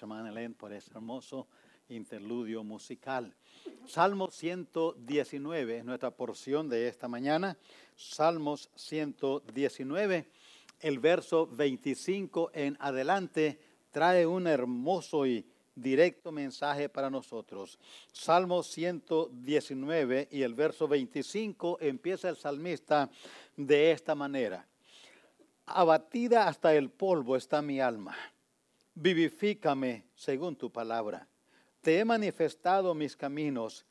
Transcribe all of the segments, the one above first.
hermana por ese hermoso interludio musical. Salmo 119 es nuestra porción de esta mañana. Salmos 119, el verso 25 en adelante, trae un hermoso y directo mensaje para nosotros. Salmo 119 y el verso 25 empieza el salmista de esta manera. Abatida hasta el polvo está mi alma. Vivifícame según tu palabra. Te he manifestado mis caminos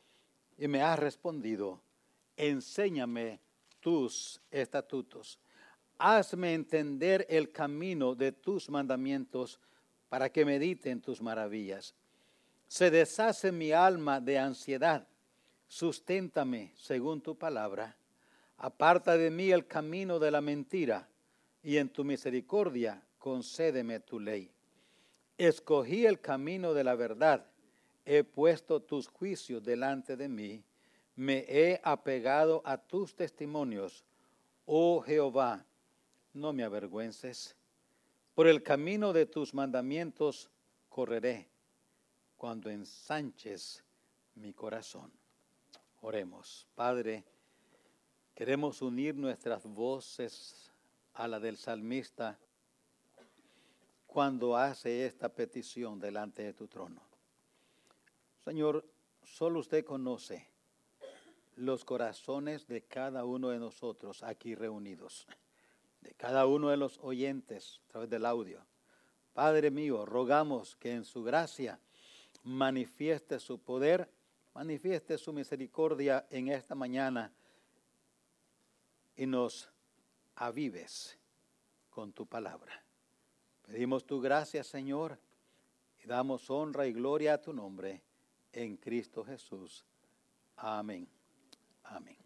y me has respondido. Enséñame tus estatutos. Hazme entender el camino de tus mandamientos para que medite en tus maravillas. Se deshace mi alma de ansiedad. Susténtame según tu palabra. Aparta de mí el camino de la mentira y en tu misericordia concédeme tu ley. Escogí el camino de la verdad. He puesto tus juicios delante de mí. Me he apegado a tus testimonios. Oh Jehová, no me avergüences. Por el camino de tus mandamientos correré cuando ensanches mi corazón. Oremos. Padre, queremos unir nuestras voces a la del salmista cuando hace esta petición delante de tu trono. Señor, solo usted conoce los corazones de cada uno de nosotros aquí reunidos de cada uno de los oyentes a través del audio. Padre mío, rogamos que en su gracia manifieste su poder, manifieste su misericordia en esta mañana y nos avives con tu palabra. Pedimos tu gracia, Señor, y damos honra y gloria a tu nombre en Cristo Jesús. Amén. Amén.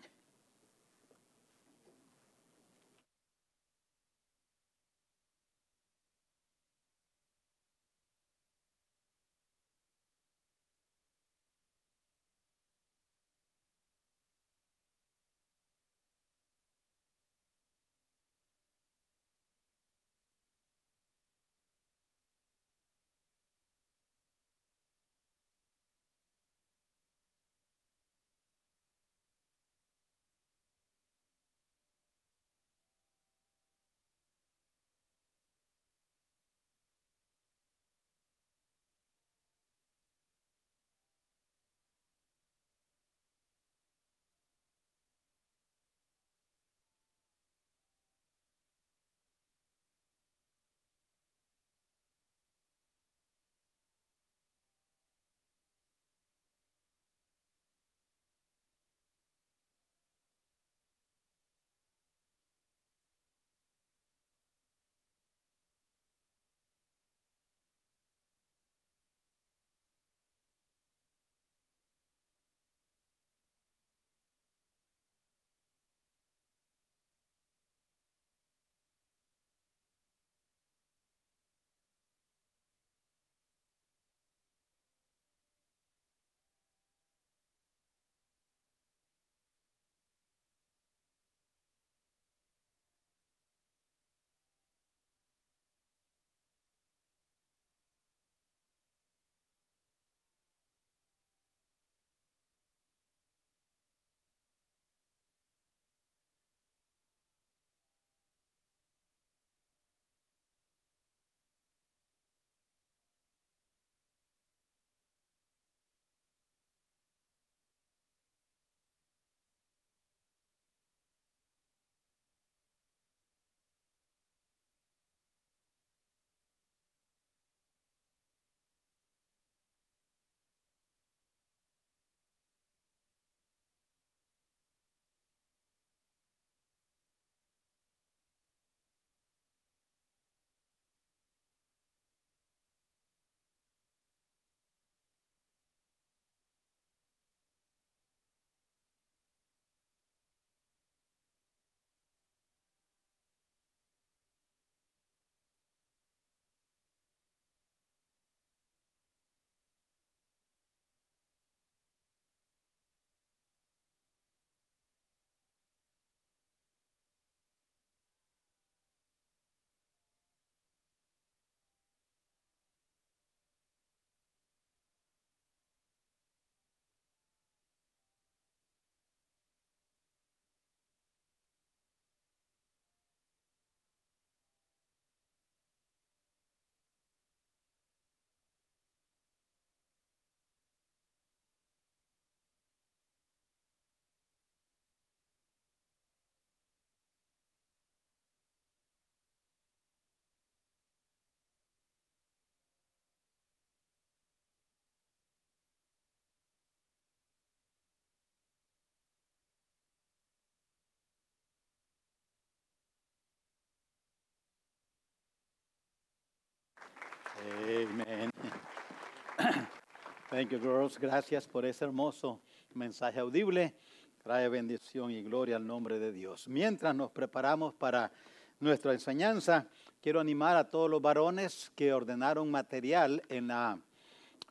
Thank you, girls. Gracias por ese hermoso mensaje audible. Trae bendición y gloria al nombre de Dios. Mientras nos preparamos para nuestra enseñanza, quiero animar a todos los varones que ordenaron material en la,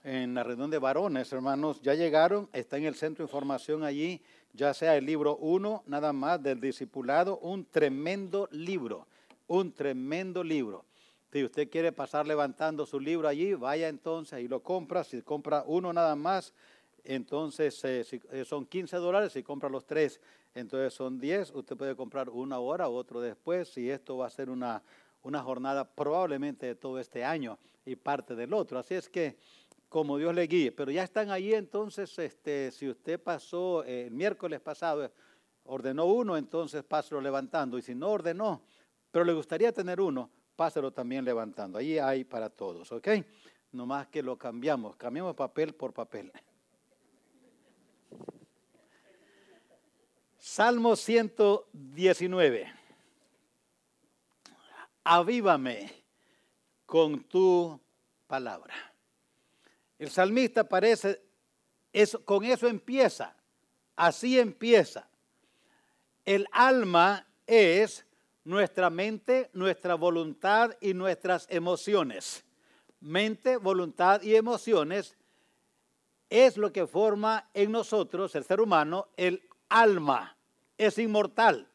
en la reunión de varones, hermanos. Ya llegaron, está en el centro de información allí, ya sea el libro 1, nada más del discipulado, un tremendo libro, un tremendo libro. Si usted quiere pasar levantando su libro allí, vaya entonces y lo compra. Si compra uno nada más, entonces eh, si, eh, son 15 dólares. Si compra los tres, entonces son 10. Usted puede comprar una hora otro después. Y esto va a ser una, una jornada probablemente de todo este año y parte del otro. Así es que como Dios le guíe. Pero ya están ahí entonces, este, si usted pasó eh, el miércoles pasado, ordenó uno, entonces páselo levantando. Y si no ordenó, pero le gustaría tener uno, páselo también levantando. Ahí hay para todos, ¿ok? No más que lo cambiamos, cambiamos papel por papel. Salmo 119. Avívame con tu palabra. El salmista parece, eso, con eso empieza, así empieza. El alma es nuestra mente, nuestra voluntad y nuestras emociones. Mente, voluntad y emociones es lo que forma en nosotros, el ser humano, el alma. Es inmortal.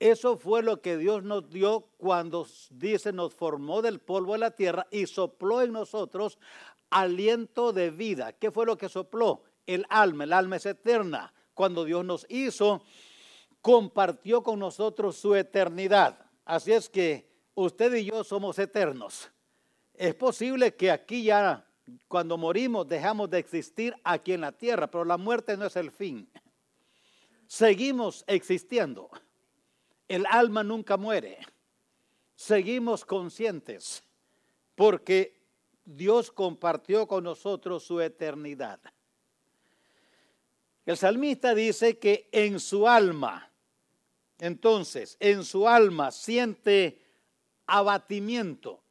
Eso fue lo que Dios nos dio cuando dice nos formó del polvo de la tierra y sopló en nosotros aliento de vida. ¿Qué fue lo que sopló? El alma. El alma es eterna. Cuando Dios nos hizo, compartió con nosotros su eternidad. Así es que usted y yo somos eternos. Es posible que aquí ya, cuando morimos, dejamos de existir aquí en la tierra, pero la muerte no es el fin. Seguimos existiendo. El alma nunca muere. Seguimos conscientes porque Dios compartió con nosotros su eternidad. El salmista dice que en su alma, entonces, en su alma siente abatimiento.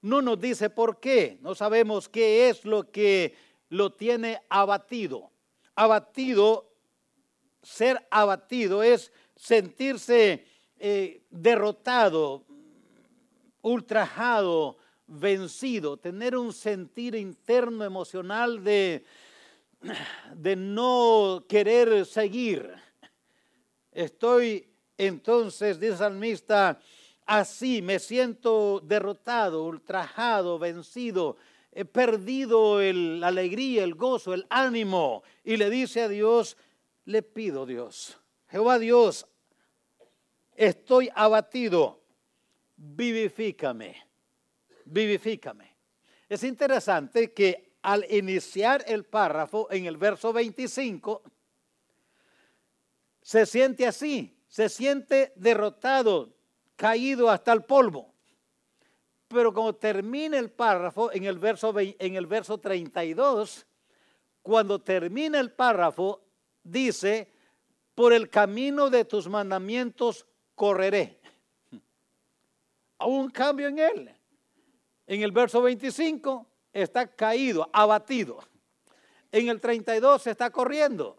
No nos dice por qué, no sabemos qué es lo que lo tiene abatido. Abatido, ser abatido es sentirse eh, derrotado, ultrajado, vencido, tener un sentir interno emocional de, de no querer seguir. Estoy entonces, dice el salmista, así me siento derrotado, ultrajado, vencido, he perdido la alegría, el gozo, el ánimo. Y le dice a Dios, le pido Dios, Jehová Dios, estoy abatido, vivifícame, vivifícame. Es interesante que al iniciar el párrafo en el verso 25, se siente así, se siente derrotado, caído hasta el polvo. Pero como termina el párrafo en el verso, en el verso 32, cuando termina el párrafo, dice, por el camino de tus mandamientos correré. A un cambio en él. En el verso 25 está caído, abatido. En el 32 está corriendo.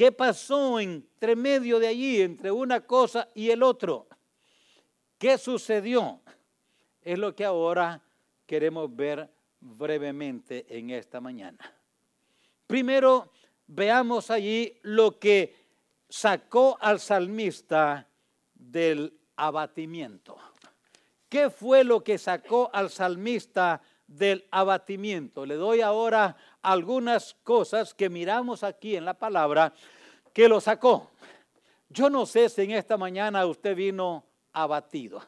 ¿Qué pasó entre medio de allí, entre una cosa y el otro? ¿Qué sucedió? Es lo que ahora queremos ver brevemente en esta mañana. Primero, veamos allí lo que sacó al salmista del abatimiento. ¿Qué fue lo que sacó al salmista del abatimiento? Le doy ahora algunas cosas que miramos aquí en la palabra que lo sacó. Yo no sé si en esta mañana usted vino abatido.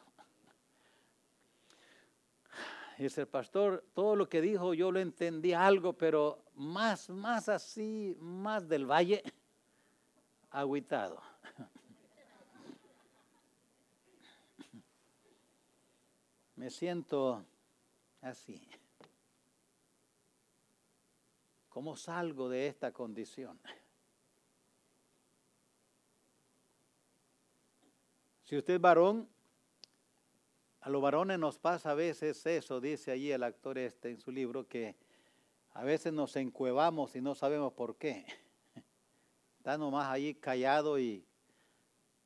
Dice el pastor, todo lo que dijo yo lo entendí algo, pero más, más así, más del valle, agüitado. Me siento así. ¿Cómo salgo de esta condición? Si usted es varón, a los varones nos pasa a veces eso, dice allí el actor este en su libro, que A veces nos encuevamos y no sabemos por qué. Está nomás ahí callado y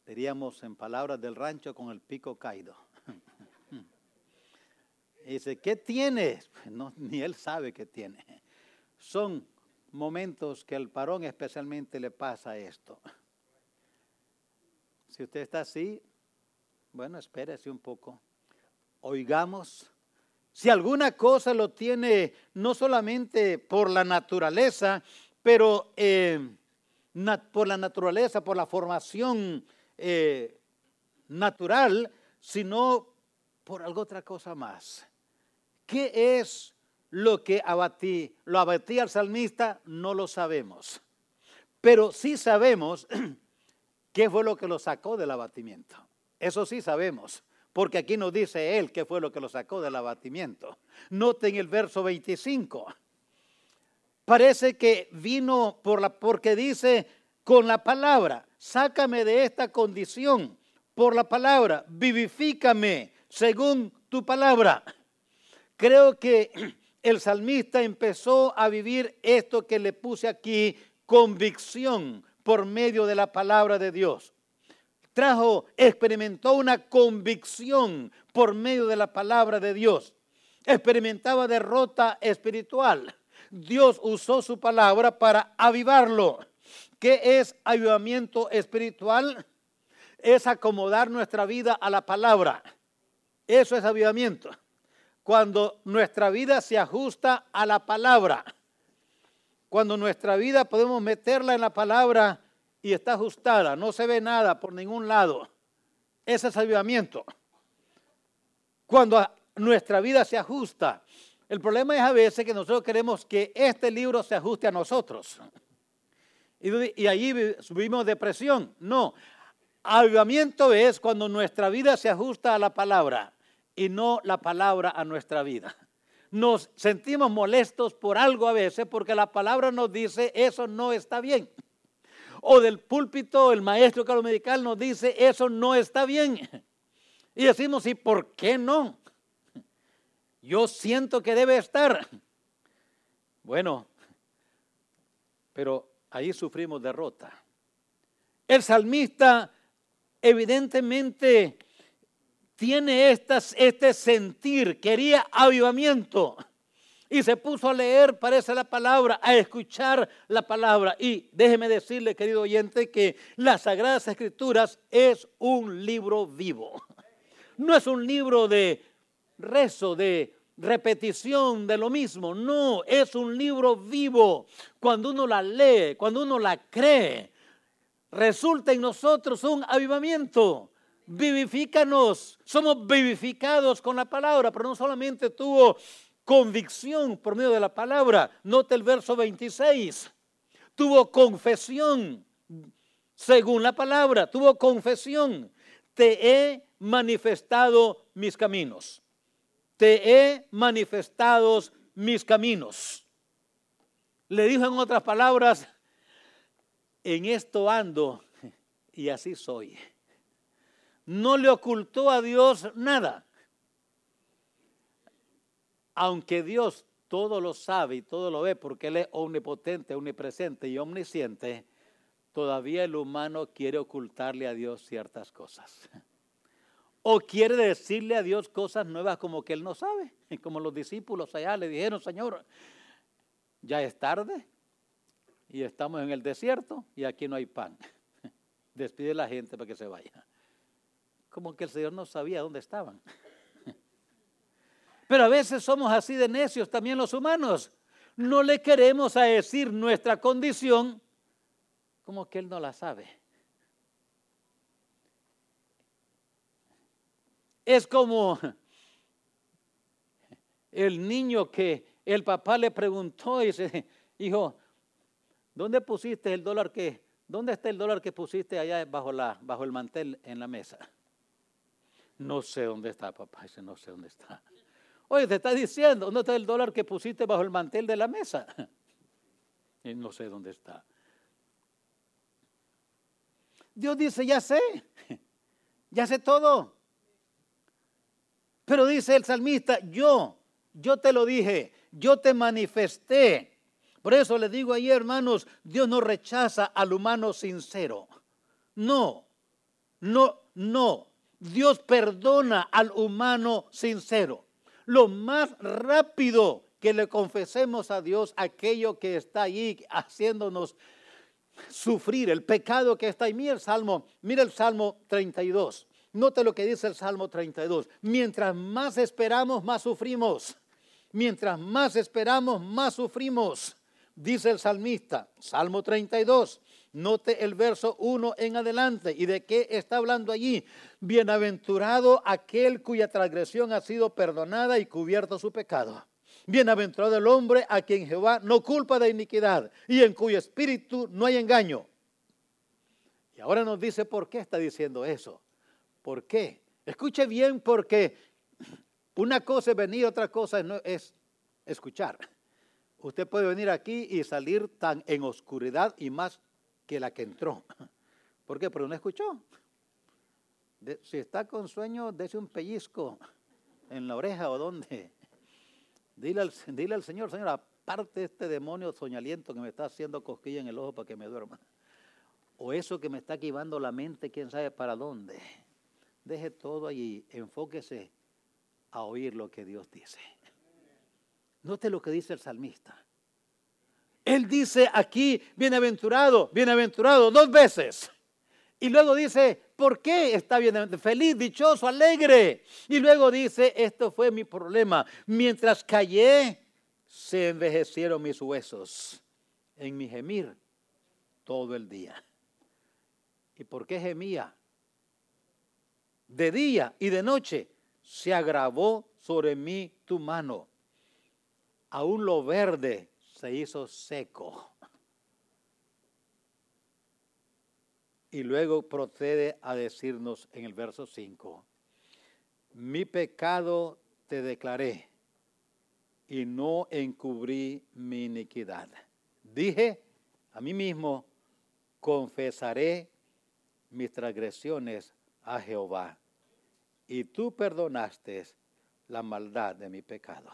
diríamos en palabras del rancho con el pico caído. Dice, ¿qué tienes? No, ni él sabe qué tiene. Son momentos que al parón especialmente le pasa esto. Si usted está así, bueno, espérese un poco. Oigamos. Si alguna cosa lo tiene no solamente por la naturaleza, pero eh, por la naturaleza, por la formación eh, natural, sino por algo otra cosa más. ¿Qué es lo que abatí? ¿Lo abatí al salmista? No lo sabemos. Pero sí sabemos qué fue lo que lo sacó del abatimiento. Eso sí sabemos, porque aquí nos dice él qué fue lo que lo sacó del abatimiento. Noten el verso 25. Parece que vino por la, porque dice con la palabra, sácame de esta condición por la palabra, vivifícame según tu palabra. Creo que el salmista empezó a vivir esto que le puse aquí, convicción por medio de la palabra de Dios. Trajo, experimentó una convicción por medio de la palabra de Dios. Experimentaba derrota espiritual. Dios usó su palabra para avivarlo. ¿Qué es avivamiento espiritual? Es acomodar nuestra vida a la palabra. Eso es avivamiento cuando nuestra vida se ajusta a la palabra. Cuando nuestra vida podemos meterla en la palabra y está ajustada, no se ve nada por ningún lado. Ese es avivamiento. Cuando nuestra vida se ajusta. El problema es a veces que nosotros queremos que este libro se ajuste a nosotros. Y, allí subimos depresión. No. Avivamiento es cuando nuestra vida se ajusta a la palabra y no la palabra a nuestra vida. Nos sentimos molestos por algo a veces porque la palabra nos dice eso no está bien. O del púlpito el maestro calomedical nos dice eso no está bien. Y decimos, ¿y por qué no? Yo siento que debe estar. Bueno, pero ahí sufrimos derrota. El salmista evidentemente tiene este sentir, quería avivamiento. Y se puso a leer, parece la palabra, a escuchar la palabra. Y déjeme decirle, querido oyente, que las Sagradas Escrituras es un libro vivo. No es un libro de rezo, de repetición de lo mismo. No, es un libro vivo. Cuando uno la lee, cuando uno la cree, resulta en nosotros un avivamiento vivifícanos. Somos vivificados con la palabra, pero no solamente tuvo convicción por medio de la palabra. Note el verso 26. Tuvo confesión según la palabra. Tuvo confesión. Te he manifestado mis caminos. Te he manifestado mis caminos. Le dijo en otras palabras, en esto ando y así soy no le ocultó a Dios nada. Aunque Dios todo lo sabe y todo lo ve porque Él es omnipotente, omnipresente y omnisciente, todavía el humano quiere ocultarle a Dios ciertas cosas. O quiere decirle a Dios cosas nuevas como que Él no sabe. Como los discípulos allá le dijeron, Señor, ya es tarde y estamos en el desierto y aquí no hay pan. Despide a la gente para que se vaya como que el Señor no sabía dónde estaban. Pero a veces somos así de necios también los humanos. No le queremos decir nuestra condición como que Él no la sabe. Es como el niño que el papá le preguntó y dice, hijo, ¿dónde pusiste el dólar que, dónde está el dólar que pusiste allá bajo, la, bajo el mantel en la mesa? No sé dónde está, papá. Dice, no sé dónde está. Oye, te está diciendo, ¿dónde está el dólar que pusiste bajo el mantel de la mesa? No sé dónde está. Dios dice, ya sé, ya sé todo. Pero dice el salmista, yo, yo te lo dije, yo te manifesté. Por eso le digo ahí, hermanos, Dios no rechaza al humano sincero. No, no, no. Dios perdona al humano sincero. Lo más rápido que le confesemos a Dios aquello que está allí haciéndonos sufrir, el pecado que está ahí. Mira el Salmo, mira el Salmo 32. Note lo que dice el Salmo 32. Mientras más esperamos, más sufrimos. Mientras más esperamos, más sufrimos. Dice el salmista, Salmo 32. Note el verso 1 en adelante. ¿Y de qué está hablando allí? Bienaventurado aquel cuya transgresión ha sido perdonada y cubierto su pecado. Bienaventurado el hombre a quien Jehová no culpa de iniquidad y en cuyo espíritu no hay engaño. Y ahora nos dice por qué está diciendo eso. ¿Por qué? Escuche bien porque una cosa es venir, otra cosa es escuchar. Usted puede venir aquí y salir tan en oscuridad y más que la que entró. ¿Por qué? Pero no escuchó. si está con sueño, dése un pellizco en la oreja o donde. Dile al, dile al Señor, Señor, aparte este demonio soñaliento que me está haciendo cosquilla en el ojo para que me duerma. O eso que me está quivando la mente, quién sabe para dónde. Deje todo allí, enfóquese a oír lo que Dios dice. Note lo que dice el salmista. Él dice aquí, bienaventurado, bienaventurado, dos veces. Y luego dice, ¿por qué está bien? Feliz, dichoso, alegre. Y luego dice, esto fue mi problema. Mientras callé, se envejecieron mis huesos en mi gemir todo el día. ¿Y por qué gemía? De día y de noche se agravó sobre mí tu mano. Aún lo verde se hizo seco. Y luego procede a decirnos en el verso 5, mi pecado te declaré y no encubrí mi iniquidad. Dije a mí mismo, confesaré mis transgresiones a Jehová y tú perdonaste la maldad de mi pecado.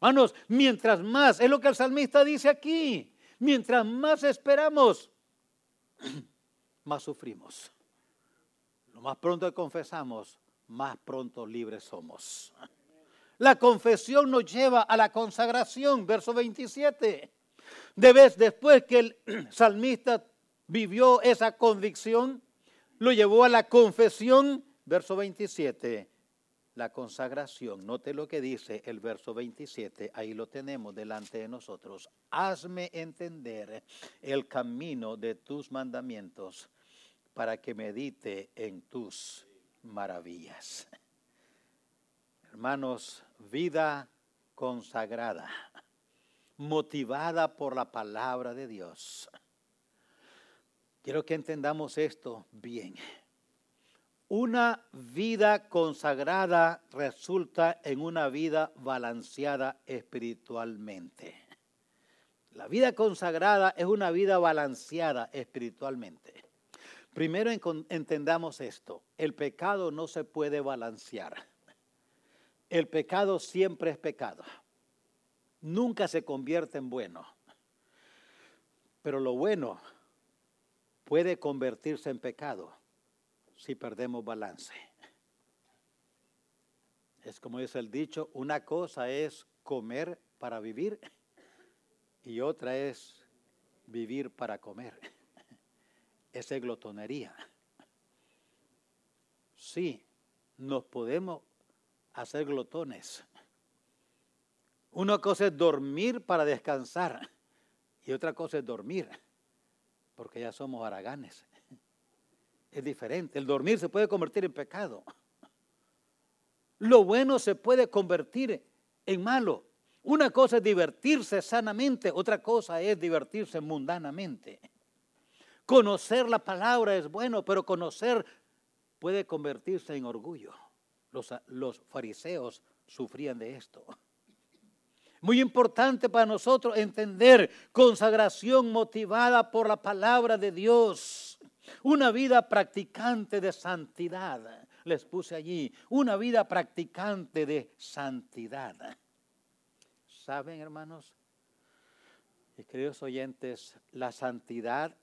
Hermanos, mientras más, es lo que el salmista dice aquí, mientras más esperamos, más sufrimos. Lo más pronto confesamos, más pronto libres somos. La confesión nos lleva a la consagración, verso 27. Debes, después que el salmista vivió esa convicción, lo llevó a la confesión, verso 27, la consagración. Note lo que dice el verso 27, ahí lo tenemos delante de nosotros. Hazme entender el camino de tus mandamientos para que medite en tus maravillas. Hermanos, vida consagrada, motivada por la palabra de Dios. Quiero que entendamos esto bien. Una vida consagrada resulta en una vida balanceada espiritualmente. La vida consagrada es una vida balanceada espiritualmente. Primero entendamos esto, el pecado no se puede balancear. El pecado siempre es pecado. Nunca se convierte en bueno. Pero lo bueno puede convertirse en pecado si perdemos balance. Es como dice el dicho, una cosa es comer para vivir y otra es vivir para comer. Esa es glotonería. Sí, nos podemos hacer glotones. Una cosa es dormir para descansar y otra cosa es dormir, porque ya somos haraganes es diferente. El dormir se puede convertir en pecado. Lo bueno se puede convertir en malo. Una cosa es divertirse sanamente, otra cosa es divertirse mundanamente. Conocer la palabra es bueno, pero conocer puede convertirse en orgullo. Los, los fariseos sufrían de esto. Muy importante para nosotros entender consagración motivada por la palabra de Dios una vida practicante de santidad. Les puse allí, una vida practicante de santidad. ¿Saben, hermanos? Y queridos oyentes, la santidad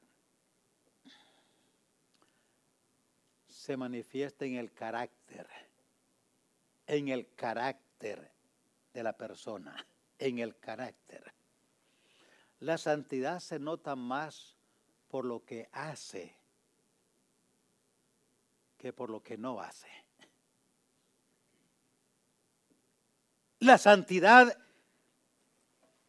se manifiesta en el carácter, en el carácter de la persona, en el carácter. La santidad se nota más por lo que hace que por lo que no hace. La santidad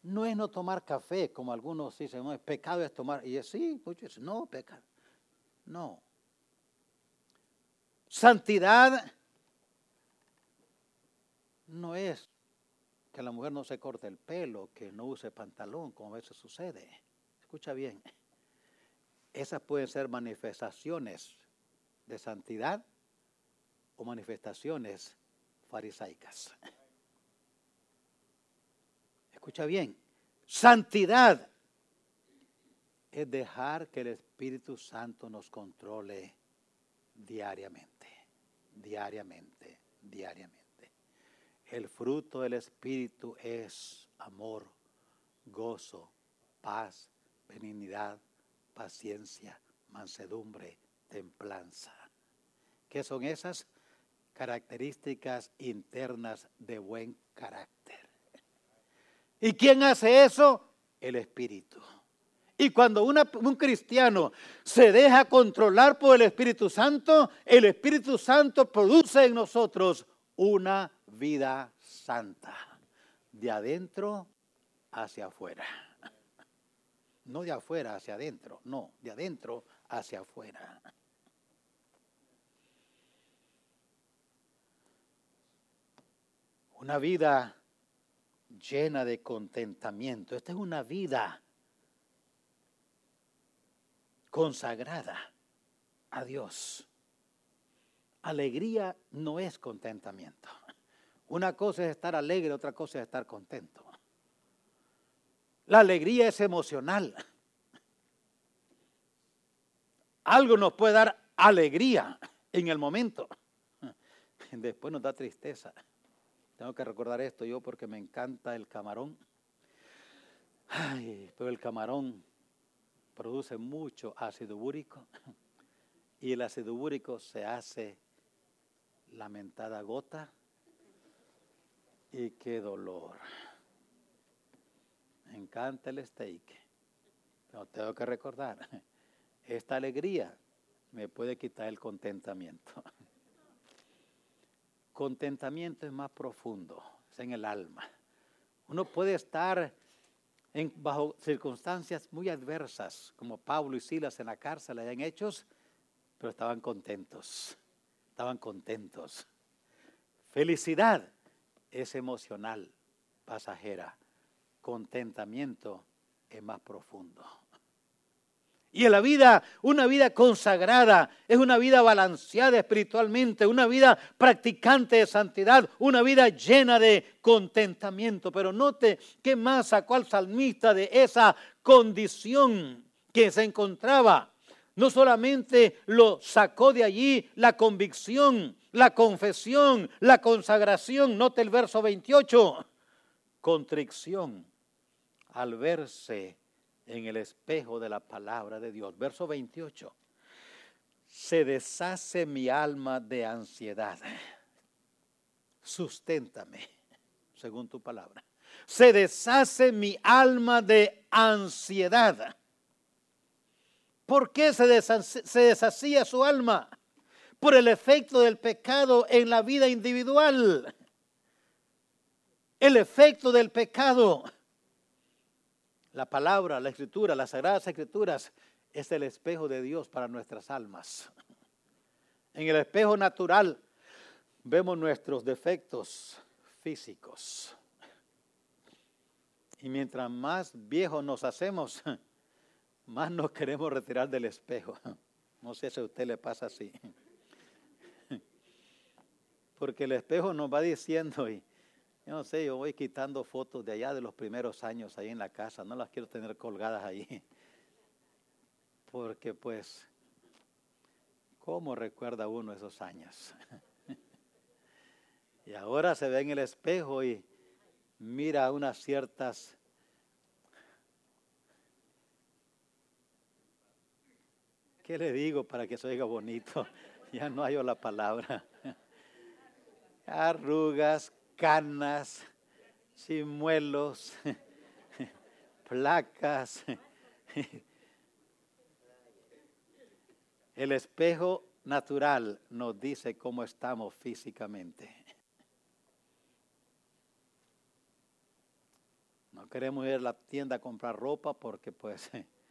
no es no tomar café, como algunos dicen, no, pecado es tomar. Y es sí, muchos no, pecado. No. Santidad no es que la mujer no se corte el pelo, que no use pantalón, como a veces sucede. Escucha bien. Esas pueden ser manifestaciones de santidad o manifestaciones farisaicas. Escucha bien, santidad es dejar que el Espíritu Santo nos controle diariamente, diariamente, diariamente. El fruto del Espíritu es amor, gozo, paz, benignidad, paciencia, mansedumbre, templanza. ¿Qué son esas características internas de buen carácter? ¿Y quién hace eso? El Espíritu. Y cuando un cristiano se deja controlar por el Espíritu Santo, el Espíritu Santo produce en nosotros una vida santa, de adentro hacia afuera. No de afuera hacia adentro, no, de adentro hacia afuera. Una vida llena de contentamiento. Esta es una vida consagrada a Dios. Alegría no es contentamiento. Una cosa es estar alegre, otra cosa es estar contento. La alegría es emocional. Algo nos puede dar alegría en el momento. Después nos da tristeza. Tengo que recordar esto yo porque me encanta el camarón. Ay, pero el camarón produce mucho ácido úrico y el ácido úrico se hace lamentada gota y qué dolor. Me encanta el steak. Pero tengo que recordar, esta alegría me puede quitar el contentamiento. Contentamiento es más profundo, es en el alma. Uno puede estar bajo circunstancias muy adversas, como Pablo y Silas en la cárcel en Hechos, pero estaban contentos, estaban contentos. Felicidad es emocional, pasajera. Contentamiento es más profundo. Y en la vida, una vida consagrada, es una vida balanceada espiritualmente, una vida practicante de santidad, una vida llena de contentamiento. Pero note qué más sacó al salmista de esa condición que se encontraba. No solamente lo sacó de allí la convicción, la confesión, la consagración. Note el verso 28. Contrición al verse en el espejo de la palabra de Dios. Verso 28. Se deshace mi alma de ansiedad. Susténtame, según tu palabra. Se deshace mi alma de ansiedad. ¿Por qué se, deshacía su alma? Por el efecto del pecado en la vida individual. El efecto del pecado la palabra, la escritura, las sagradas escrituras es el espejo de Dios para nuestras almas. En el espejo natural vemos nuestros defectos físicos. Y mientras más viejos nos hacemos, más nos queremos retirar del espejo. No sé si a usted le pasa así. Porque el espejo nos va diciendo, y yo no sé, yo voy quitando fotos de allá de los primeros años ahí en la casa, no las quiero tener colgadas ahí. Porque pues, ¿cómo recuerda uno esos años? y ahora se ve en el espejo y mira unas ciertas ¿Qué le digo para que se oiga bonito? Ya no hallo la palabra. Arrugas, canas, chimuelos, placas. El espejo natural nos dice cómo estamos físicamente. No queremos ir a la tienda a comprar ropa porque pues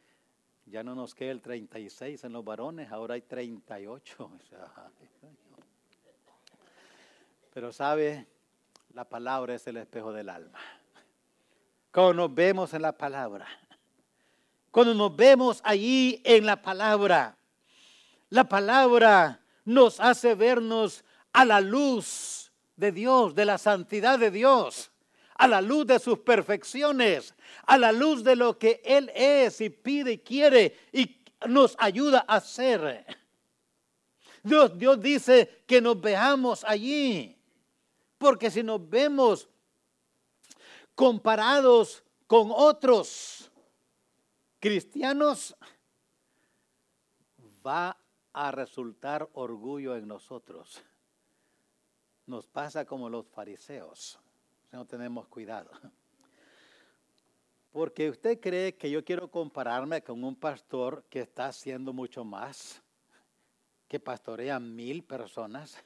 ya no nos queda el 36 en los varones, ahora hay 38. Pero sabe, la palabra es el espejo del alma. Cuando nos vemos en la palabra, cuando nos vemos allí en la palabra, la palabra nos hace vernos a la luz de Dios, de la santidad de Dios a la luz de sus perfecciones, a la luz de lo que Él es y pide y quiere y nos ayuda a hacer. Dios, Dios dice que nos veamos allí, porque si nos vemos comparados con otros cristianos, va a resultar orgullo en nosotros. Nos pasa como los fariseos no tenemos cuidado. Porque usted cree que yo quiero compararme con un pastor que está haciendo mucho más, que pastorea mil personas.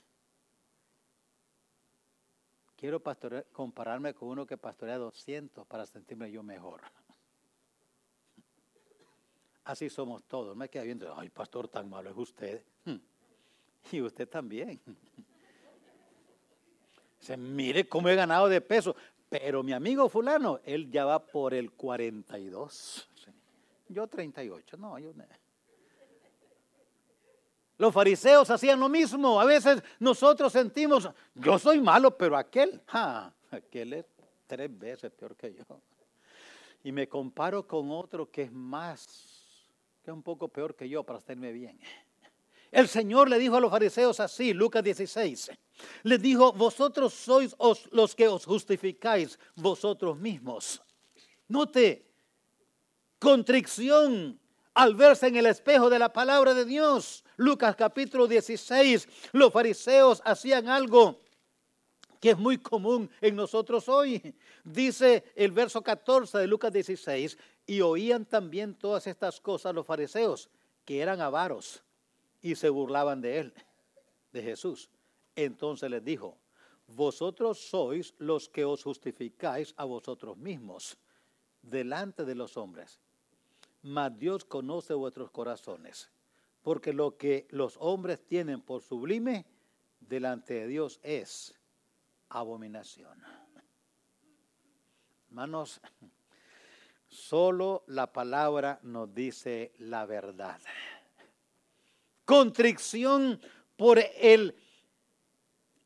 Quiero compararme con uno que pastorea 200 para sentirme yo mejor. Así somos todos. Me queda viendo, ay, pastor, tan malo es usted. Y usted también. Se mire cómo he ganado de peso. Pero mi amigo fulano, él ya va por el 42. Yo 38, no, yo Los fariseos hacían lo mismo. A veces nosotros sentimos, yo soy malo, pero aquel, aquel es tres veces peor que yo. Y me comparo con otro que es más, que es un poco peor que yo para estarme bien. El Señor le dijo a los fariseos así, Lucas 16, le dijo, vosotros sois los que os justificáis vosotros mismos. Note, contrición al verse en el espejo de la palabra de Dios. Lucas capítulo 16, los fariseos hacían algo que es muy común en nosotros hoy. Dice el verso 14 de Lucas 16, y oían también todas estas cosas los fariseos, que eran avaros y se burlaban de él, de Jesús. Entonces les dijo, vosotros sois los que os justificáis a vosotros mismos delante de los hombres, mas Dios conoce vuestros corazones, porque lo que los hombres tienen por sublime delante de Dios es abominación. Hermanos, solo la palabra nos dice la verdad contrición por el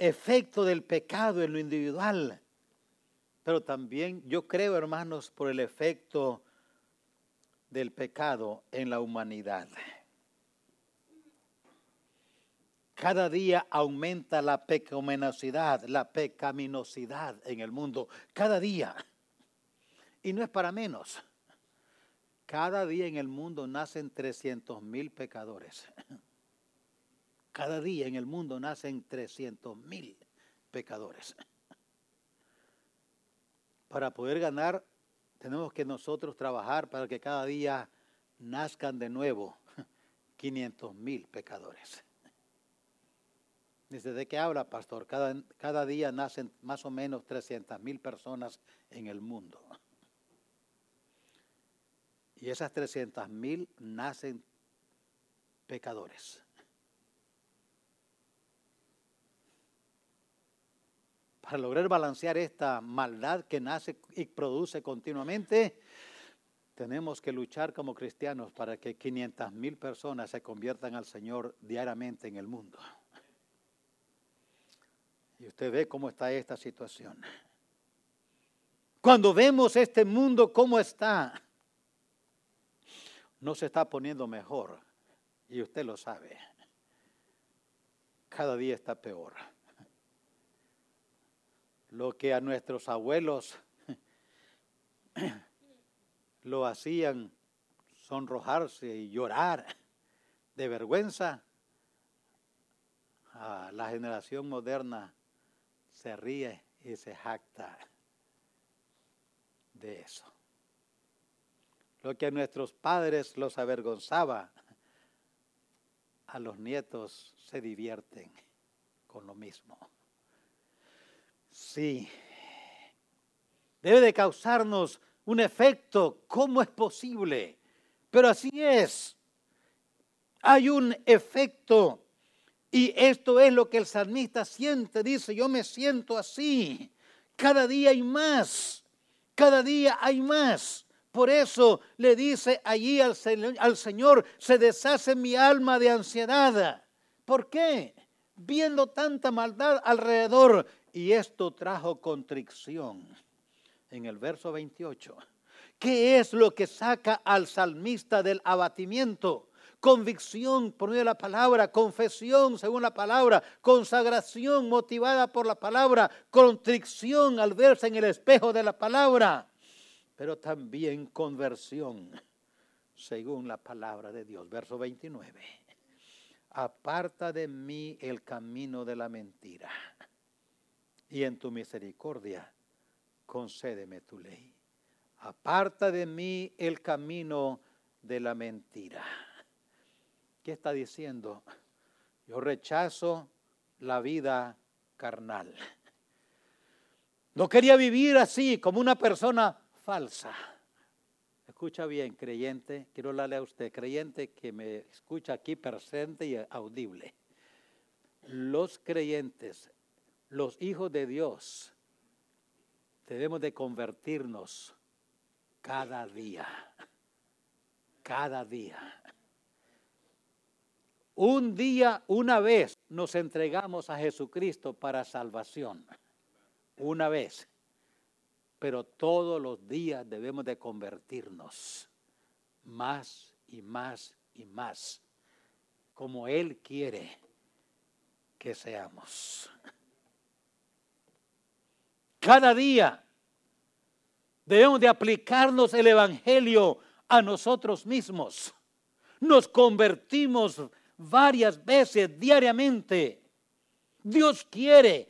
efecto del pecado en lo individual, pero también yo creo, hermanos, por el efecto del pecado en la humanidad. Cada día aumenta la pecaminosidad, la pecaminosidad en el mundo. Cada día. Y no es para menos. Cada día en el mundo nacen 300 mil pecadores. Cada día en el mundo nacen 300 mil pecadores. Para poder ganar, tenemos que nosotros trabajar para que cada día nazcan de nuevo 500 mil pecadores. ¿Desde qué habla, pastor? Cada, cada día nacen más o menos 300 mil personas en el mundo. Y esas 300 mil nacen pecadores. Para lograr balancear esta maldad que nace y produce continuamente, tenemos que luchar como cristianos para que 500 mil personas se conviertan al Señor diariamente en el mundo. Y usted ve cómo está esta situación. Cuando vemos este mundo cómo está, no se está poniendo mejor. Y usted lo sabe. Cada día está peor lo que a nuestros abuelos lo hacían sonrojarse y llorar de vergüenza, la generación moderna se ríe y se jacta de eso. Lo que a nuestros padres los avergonzaba, a los nietos se divierten con lo mismo. Sí, debe de causarnos un efecto. ¿Cómo es posible? Pero así es. Hay un efecto. Y esto es lo que el salmista siente. Dice, yo me siento así. Cada día hay más. Cada día hay más. Por eso le dice allí al, al Señor, se deshace mi alma de ansiedad. ¿Por qué? Viendo tanta maldad alrededor. Y esto trajo contrición. En el verso 28. ¿Qué es lo que saca al salmista del abatimiento? Convicción por medio de la palabra, confesión según la palabra, consagración motivada por la palabra, contrición al verse en el espejo de la palabra, pero también conversión según la palabra de Dios. Verso 29. Aparta de mí el camino de la mentira y en tu misericordia concédeme tu ley aparta de mí el camino de la mentira. ¿Qué está diciendo? Yo rechazo la vida carnal. No quería vivir así, como una persona falsa. Escucha bien, creyente, quiero hablarle a usted, creyente que me escucha aquí presente y audible. Los creyentes, los hijos de Dios, debemos de convertirnos cada día, cada día. Un día, una vez, nos entregamos a Jesucristo para salvación. Una vez. Pero todos los días debemos de convertirnos más y más y más, como Él quiere que seamos. Cada día Debemos de aplicarnos el Evangelio a nosotros mismos. Nos convertimos varias veces diariamente. Dios quiere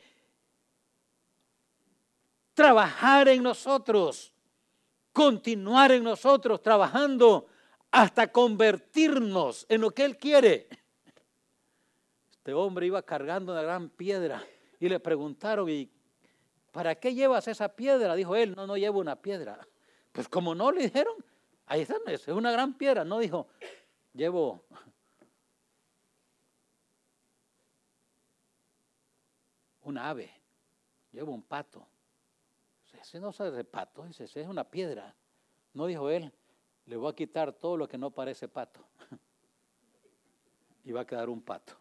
trabajar en nosotros, continuar en nosotros trabajando hasta convertirnos en lo que Él quiere. Este hombre iba cargando una gran piedra y le preguntaron, ¿y ¿para qué llevas esa piedra? Dijo él, no, no llevo una piedra. Pues como no le dijeron, ahí está, es una gran piedra. No dijo, llevo un ave, llevo un pato. Ese no sabe de pato, ese es una piedra. No dijo él, le voy a quitar todo lo que no parece pato. Y va a quedar un pato.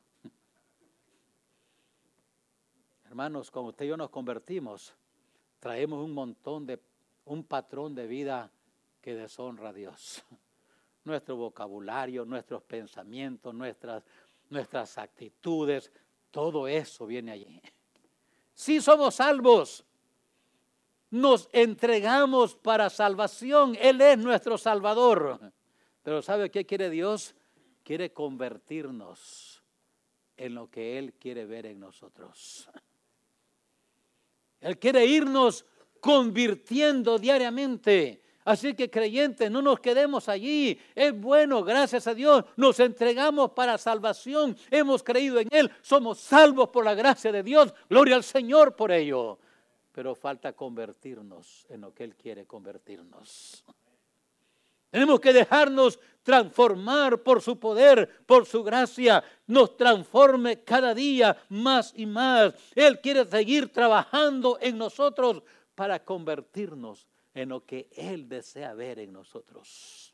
Hermanos, como usted y yo nos convertimos, traemos un montón de, un patrón de vida que deshonra a Dios. Nuestro vocabulario, nuestros pensamientos, nuestras, nuestras actitudes, todo eso viene allí. Si somos salvos, nos entregamos para salvación. Él es nuestro Salvador. Pero ¿sabe qué quiere Dios? Quiere convertirnos en lo que Él quiere ver en nosotros. Él quiere irnos convirtiendo diariamente. Así que creyentes, no nos quedemos allí. Es bueno, gracias a Dios, nos entregamos para salvación. Hemos creído en Él, somos salvos por la gracia de Dios. Gloria al Señor por ello. Pero falta convertirnos en lo que Él quiere convertirnos. Tenemos que dejarnos transformar por su poder, por su gracia. Nos transforme cada día más y más. Él quiere seguir trabajando en nosotros para convertirnos en lo que Él desea ver en nosotros.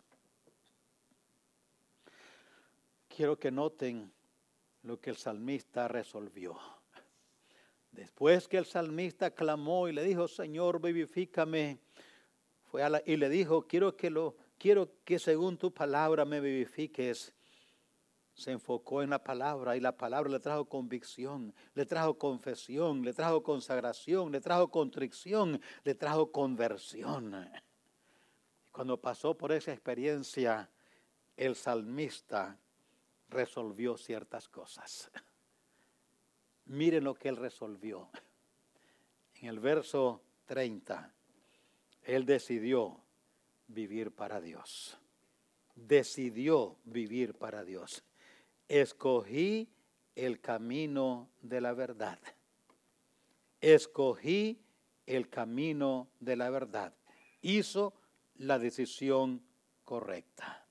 Quiero que noten lo que el salmista resolvió. Después que el salmista clamó y le dijo, Señor, vivifícame, fue y le dijo, quiero que lo quiero que según tu palabra me vivifiques. Se enfocó en la palabra y la palabra le trajo convicción, le trajo confesión, le trajo consagración, le trajo contrición, le trajo conversión. Cuando pasó por esa experiencia, el salmista resolvió ciertas cosas. Miren lo que él resolvió. En el verso 30, él decidió vivir para Dios. Decidió vivir para Dios. Escogí el camino de la verdad. Escogí el camino de la verdad. Hizo la decisión correcta.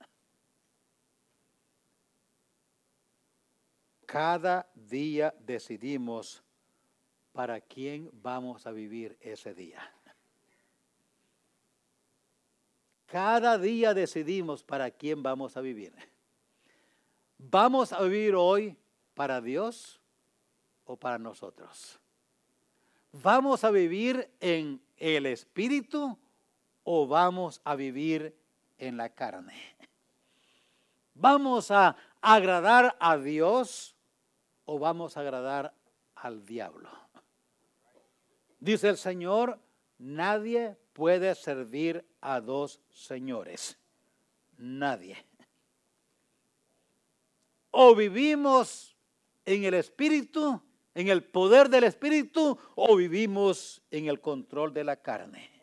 Cada día decidimos para quién vamos a vivir ese día. Cada día decidimos para quién vamos a vivir. ¿Vamos a vivir hoy para Dios o para nosotros? ¿Vamos a vivir en el Espíritu o vamos a vivir en la carne? ¿Vamos a agradar a Dios o vamos a agradar al diablo? Dice el Señor, nadie puede servir a dos señores. Nadie. O vivimos en el Espíritu, en el poder del Espíritu, o vivimos en el control de la carne.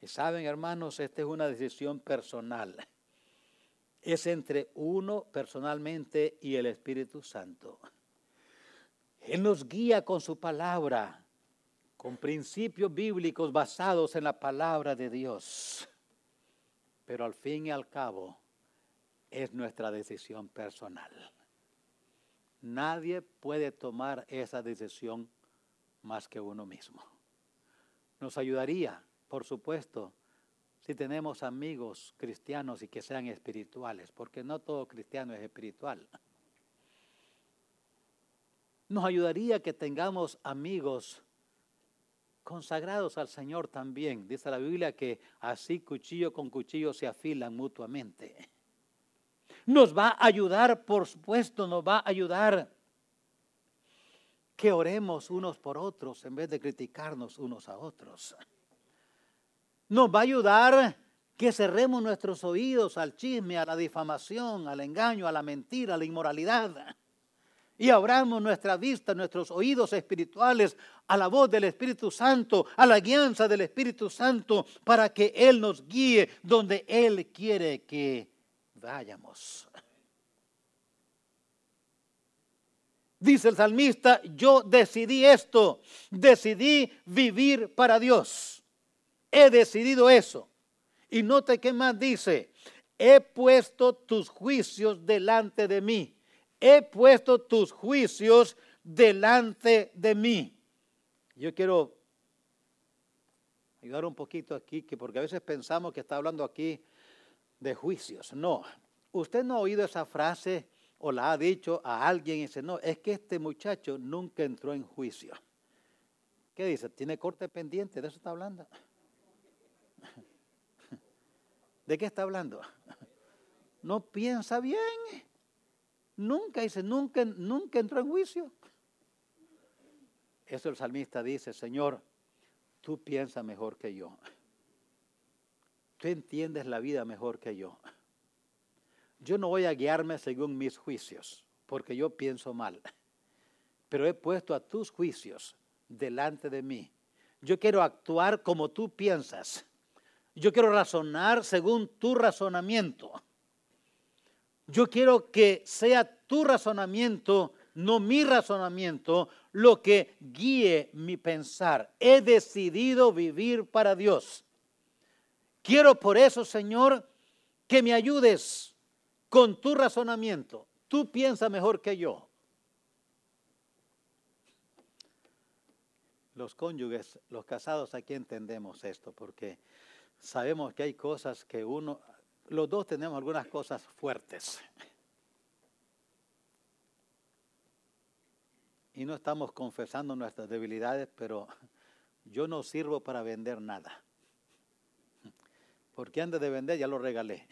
Y saben, hermanos, esta es una decisión personal. Es entre uno personalmente y el Espíritu Santo. Él nos guía con su palabra, con principios bíblicos basados en la palabra de Dios. Pero al fin y al cabo es nuestra decisión personal. Nadie puede tomar esa decisión más que uno mismo. Nos ayudaría por supuesto, si tenemos amigos cristianos y que sean espirituales, porque no todo cristiano es espiritual. Nos ayudaría que tengamos amigos consagrados al Señor también. Dice la Biblia que así cuchillo con cuchillo se afilan mutuamente. Nos va a ayudar, por supuesto, nos va a ayudar que oremos unos por otros en vez de criticarnos unos a otros nos va a ayudar que cerremos nuestros oídos al chisme, a la difamación, al engaño, a la mentira, a la inmoralidad. Y abramos nuestra vista, nuestros oídos espirituales a la voz del Espíritu Santo, a la guianza del Espíritu Santo, para que Él nos guíe donde Él quiere que vayamos. Dice el salmista, yo decidí esto, decidí vivir para Dios. He decidido eso. Y note qué más dice. He puesto tus juicios delante de mí. He puesto tus juicios delante de mí. Yo quiero ayudar un poquito aquí, que porque a veces pensamos que está hablando aquí de juicios. No, usted no ha oído esa frase o la ha dicho a alguien y dice, no, es que este muchacho nunca entró en juicio. ¿Qué dice? ¿Tiene corte pendiente? ¿De eso está hablando? ¿De qué está hablando? No piensa bien. Nunca dice, nunca, nunca entró en juicio. Eso el salmista dice, Señor, tú piensas mejor que yo. Tú entiendes la vida mejor que yo. Yo no voy a guiarme según mis juicios, porque yo pienso mal. Pero he puesto a tus juicios delante de mí. Yo quiero actuar como tú piensas yo quiero razonar según tu razonamiento. Yo quiero que sea tu razonamiento, no mi razonamiento, lo que guíe mi pensar. He decidido vivir para Dios. Quiero por eso, Señor, que me ayudes con tu razonamiento. Tú piensas mejor que yo. Los cónyuges, los casados, aquí entendemos esto, porque sabemos que hay cosas que uno, los dos tenemos algunas cosas fuertes. Y no estamos confesando nuestras debilidades, pero yo no sirvo para vender nada. Porque antes de vender ya lo regalé.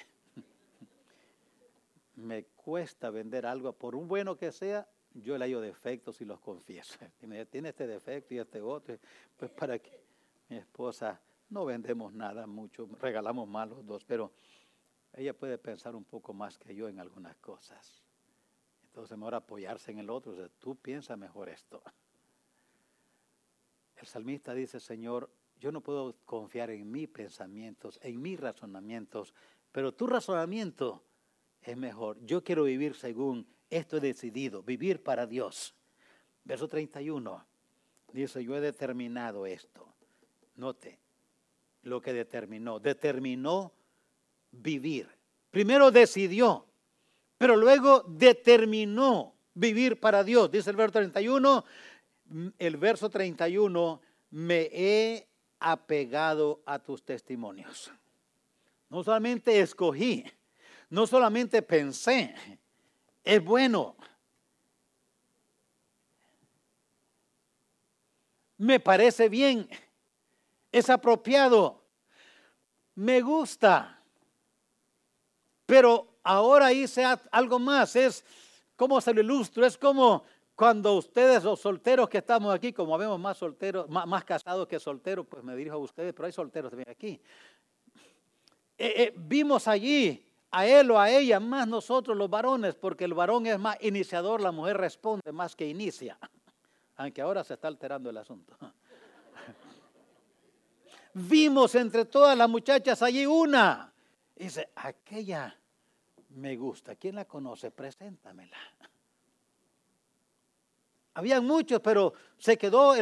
Me cuesta vender algo, por un bueno que sea, yo le hallo defectos y los confieso. Tiene este defecto y este otro, pues para que mi esposa no vendemos nada mucho, regalamos más los dos, pero ella puede pensar un poco más que yo en algunas cosas. Entonces, mejor apoyarse en el otro. tú piensa mejor esto. El salmista dice, Señor, yo no puedo confiar en mis pensamientos, en mis razonamientos, pero tu razonamiento es mejor. Yo quiero vivir según esto he decidido, vivir para Dios. Verso 31 dice, yo he determinado esto. Note lo que determinó. Determinó vivir. Primero decidió, pero luego determinó vivir para Dios. Dice el verso 31, el verso 31, me he apegado a tus testimonios. No solamente escogí, no solamente pensé, es bueno. Me parece bien, es apropiado, me gusta. Pero ahora hice algo más, es como se lo ilustro, es como cuando ustedes, los solteros que estamos aquí, como vemos más solteros, más, casados que solteros, pues me dirijo a ustedes, pero hay solteros también aquí. Eh, eh, vimos allí a él o a ella, más nosotros los varones, porque el varón es más iniciador, la mujer responde más que inicia, aunque ahora se está alterando el asunto. Vimos entre todas las muchachas allí una. dice, aquella me gusta. ¿Quién la conoce? Preséntamela. Habían muchos, pero se quedó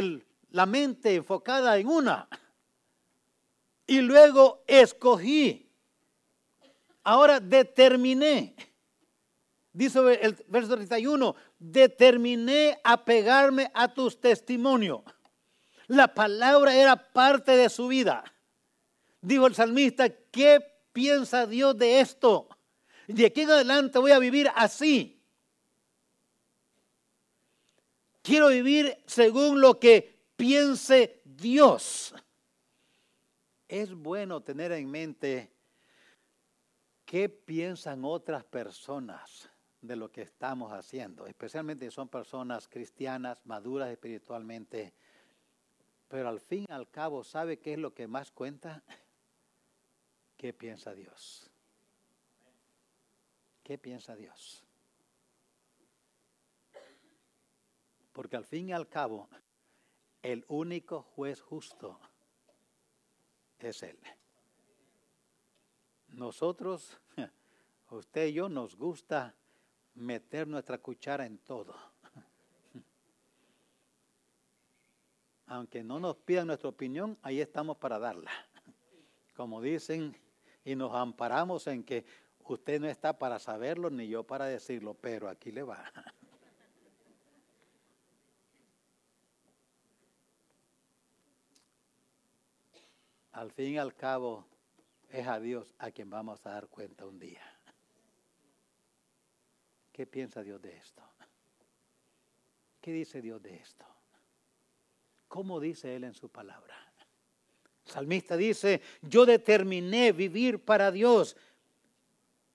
la mente enfocada en una. Y luego escogí. Ahora determiné. Dice el verso 31, determiné a pegarme a tus testimonios. La palabra era parte de su vida. Dijo el salmista, ¿qué piensa Dios de esto? De aquí en adelante voy a vivir así. Quiero vivir según lo que piense Dios. Es bueno tener en mente qué piensan otras personas de lo que estamos haciendo, especialmente si son personas cristianas, maduras espiritualmente, pero al fin y al cabo, ¿sabe qué es lo que más cuenta? ¿Qué piensa Dios? ¿Qué piensa Dios? Porque al fin y al cabo, el único juez justo es Él. Nosotros, usted y yo, nos gusta meter nuestra cuchara en todo. Aunque no nos pidan nuestra opinión, ahí estamos para darla. Como dicen, y nos amparamos en que usted no está para saberlo ni yo para decirlo, pero aquí le va. al fin y al cabo es a Dios a quien vamos a dar cuenta un día. ¿Qué piensa Dios de esto? ¿Qué dice Dios de esto? ¿Cómo dice Él en su palabra? El salmista dice, yo determiné vivir para Dios.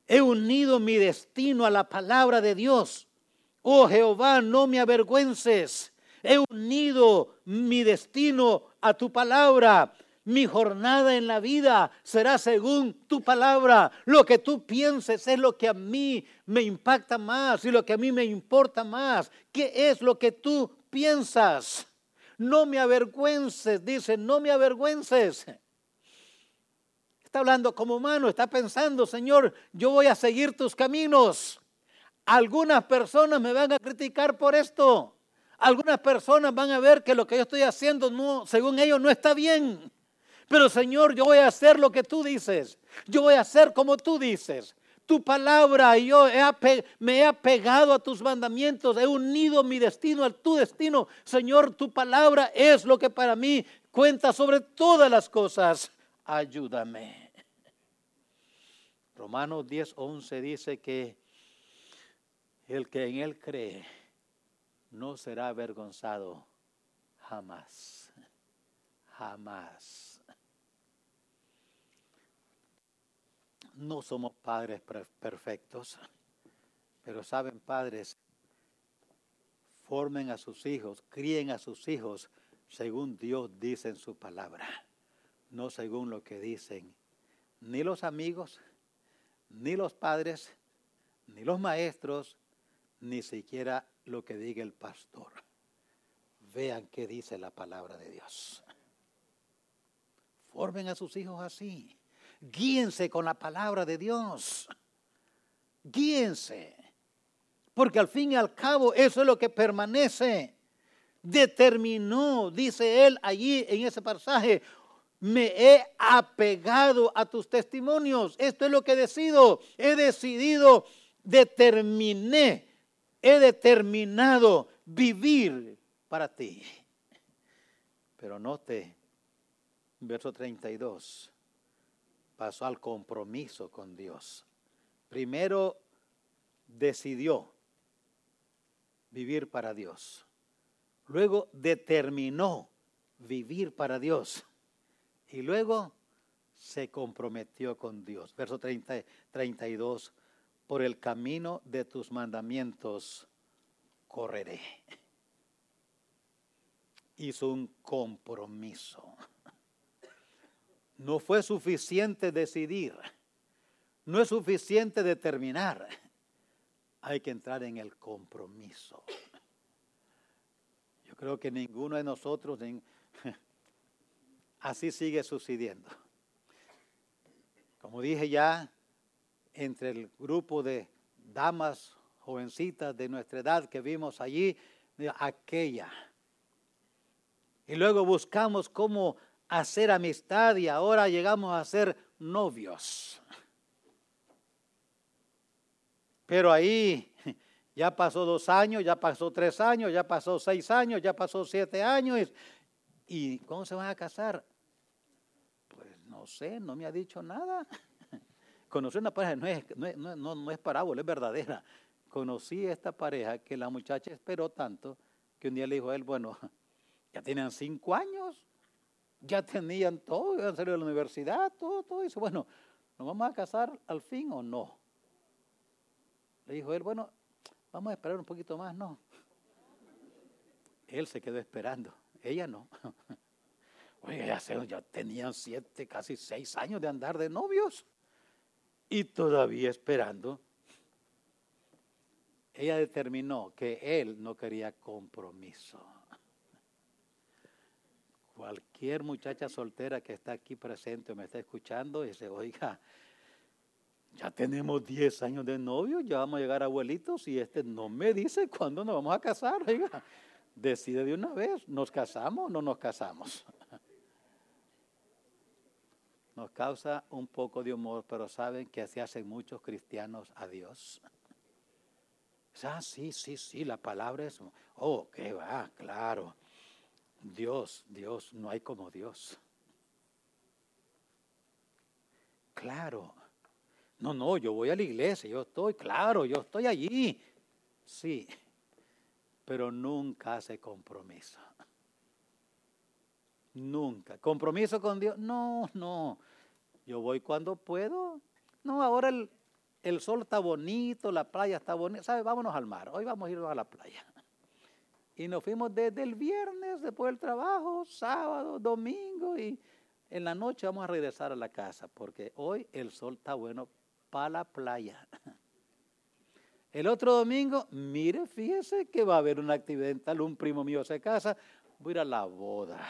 He unido mi destino a la palabra de Dios. Oh Jehová, no me avergüences. He unido mi destino a tu palabra. Mi jornada en la vida será según tu palabra. Lo que tú pienses es lo que a mí me impacta más y lo que a mí me importa más. ¿Qué es lo que tú piensas? No me avergüences, dice, no me avergüences. Está hablando como humano, está pensando, Señor, yo voy a seguir tus caminos. Algunas personas me van a criticar por esto. Algunas personas van a ver que lo que yo estoy haciendo no, según ellos no está bien. Pero Señor, yo voy a hacer lo que tú dices. Yo voy a hacer como tú dices. Tu palabra y yo me he apegado a tus mandamientos. He unido mi destino a tu destino. Señor, tu palabra es lo que para mí cuenta sobre todas las cosas. Ayúdame. Romanos 10, 11 dice que el que en él cree no será avergonzado jamás. Jamás. no somos padres perfectos, pero saben padres, formen a sus hijos, críen a sus hijos según Dios dice en su palabra. no según lo que dicen ni los amigos, ni los padres, ni los maestros, ni siquiera lo que diga el pastor. Vean qué dice la palabra de Dios. Formen a sus hijos así. Guíense con la palabra de Dios. Guíense. Porque al fin y al cabo eso es lo que permanece. Determinó, dice él allí en ese pasaje, me he apegado a tus testimonios. Esto es lo que decido. He decidido, determiné, he determinado vivir para ti. Pero note, verso 32, pasó al compromiso con Dios. Primero decidió vivir para Dios. Luego determinó vivir para Dios. Y luego se comprometió con Dios. Verso 30, 32, por el camino de tus mandamientos correré. Hizo un compromiso. No fue suficiente decidir, no es suficiente determinar, hay que entrar en el compromiso. Yo creo que ninguno de nosotros, así sigue sucediendo. Como dije ya, entre el grupo de damas jovencitas de nuestra edad que vimos allí, aquella. Y luego buscamos cómo hacer amistad y ahora llegamos a ser novios. Pero ahí ya pasó dos años, ya pasó tres años, ya pasó seis años, ya pasó siete años. ¿Y cómo se van a casar? no sé, no me ha dicho nada. Conocí una pareja, no es, no, no, no es parábola, es verdadera. Conocí a esta pareja que la muchacha esperó tanto que un día le dijo a él, bueno, ya tenían cinco años, ya tenían todo, ya salido de la universidad, todo, todo. Y dice, bueno, ¿nos vamos a casar al fin o no? Le dijo él, bueno, vamos a esperar un poquito más, no. Él se quedó esperando, ella no. Oye, ya, tenían siete, casi seis años de andar de novios y todavía esperando. Ella determinó que él no quería compromiso. Cualquier muchacha soltera que está aquí presente me está escuchando dice, oiga, ya tenemos diez años de novio, ya vamos a llegar abuelitos y este no me dice cuándo nos vamos a casar. Oiga, decide de una vez, ¿nos casamos o no nos casamos? nos causa un poco de humor, pero saben que así hacen muchos cristianos a Dios. Ah, sí, sí, sí, la palabra es, oh, qué va, claro. Dios, Dios, no hay como Dios. Claro. No, no, yo voy a la iglesia, yo estoy, claro, yo estoy allí. Sí, pero nunca hace compromiso. Nunca. ¿Compromiso con Dios? No, no. Yo voy cuando puedo. No, ahora el, el sol está bonito, la playa está bonita. ¿Sabe? Vámonos al mar. Hoy vamos a ir a la playa. Y nos fuimos desde el viernes, después del trabajo, sábado, domingo y en la noche vamos a regresar a la casa porque hoy el sol está bueno para la playa. El otro domingo, mire, fíjese que va a haber una actividad tal, un primo mío se casa, voy a ir a la boda.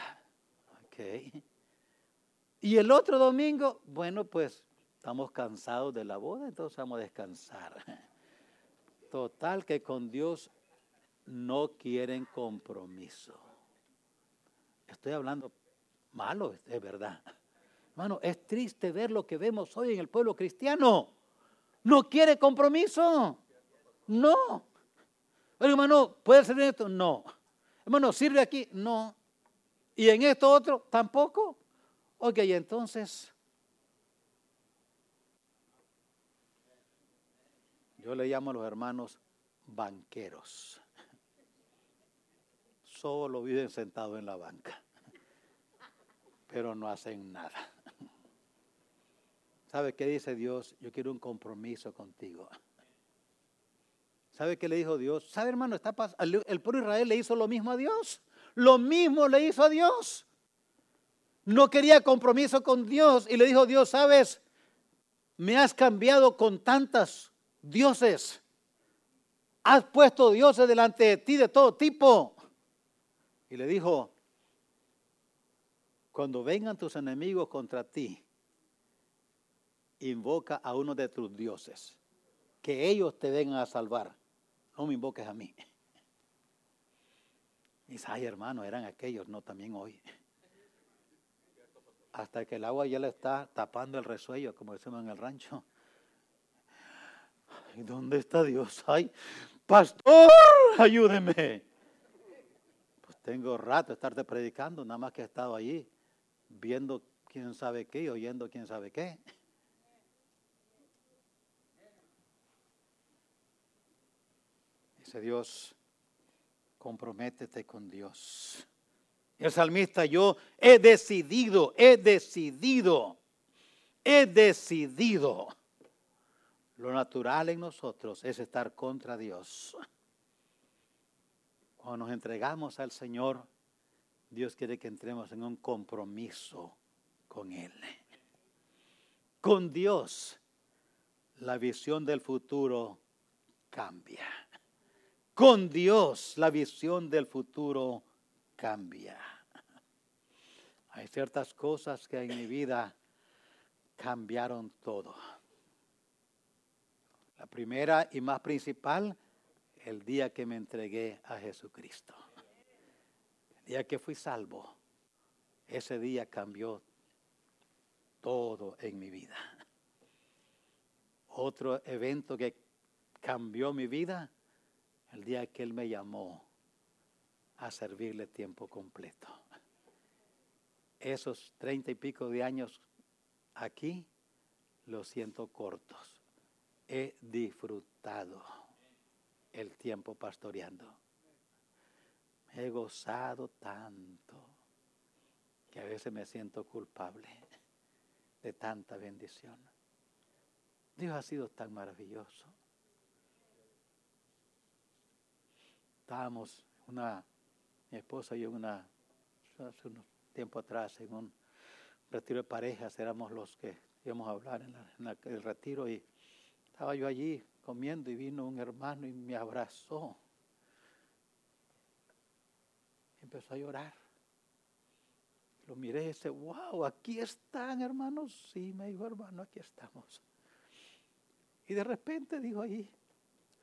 Y el otro domingo, bueno, pues estamos cansados de la boda, entonces vamos a descansar. Total que con Dios no quieren compromiso. Estoy hablando malo, es verdad. Hermano, es triste ver lo que vemos hoy en el pueblo cristiano. No quiere compromiso. No. hermano, ¿puede ser esto? No. Hermano, ¿sirve aquí? No. Y en esto otro, tampoco. Ok, entonces, yo le llamo a los hermanos banqueros. Solo viven sentados en la banca, pero no hacen nada. ¿Sabe qué dice Dios? Yo quiero un compromiso contigo. ¿Sabe qué le dijo Dios? ¿Sabe, hermano? Está el pueblo Israel le hizo lo mismo a Dios. Lo mismo le hizo a Dios. No quería compromiso con Dios y le dijo, Dios, sabes, me has cambiado con tantas dioses. Has puesto dioses delante de ti de todo tipo. Y le dijo, cuando vengan tus enemigos contra ti, invoca a uno de tus dioses, que ellos te vengan a salvar. No me invoques a mí. Dice, ay hermano, eran aquellos, no también hoy. Hasta que el agua ya le está tapando el resuello, como decimos en el rancho. ¿Y dónde está Dios? Ay, pastor, ayúdeme. Pues tengo rato de estarte predicando, nada más que he estado allí, viendo quién sabe qué y oyendo quién sabe qué. Dice Dios, comprométete con Dios. El salmista, yo he decidido, he decidido, he decidido. Lo natural en nosotros es estar contra Dios. Cuando nos entregamos al Señor, Dios quiere que entremos en un compromiso con Él. Con Dios, la visión del futuro cambia. Con Dios la visión del futuro cambia. Hay ciertas cosas que en mi vida cambiaron todo. La primera y más principal, el día que me entregué a Jesucristo. El día que fui salvo. Ese día cambió todo en mi vida. Otro evento que cambió mi vida el día que Él me llamó a servirle tiempo completo. Esos treinta y pico de años aquí los siento cortos. He disfrutado el tiempo pastoreando. he gozado tanto que a veces me siento culpable de tanta bendición. Dios ha sido tan maravilloso. Estábamos, una, mi esposa y yo, una, hace unos tiempo atrás, en un retiro de parejas, éramos los que íbamos a hablar en, el retiro y estaba yo allí comiendo y vino un hermano y me abrazó. Empezó a llorar. Lo miré y dije, wow, aquí están hermanos. Sí, me dijo hermano, aquí estamos. Y de repente dijo ahí,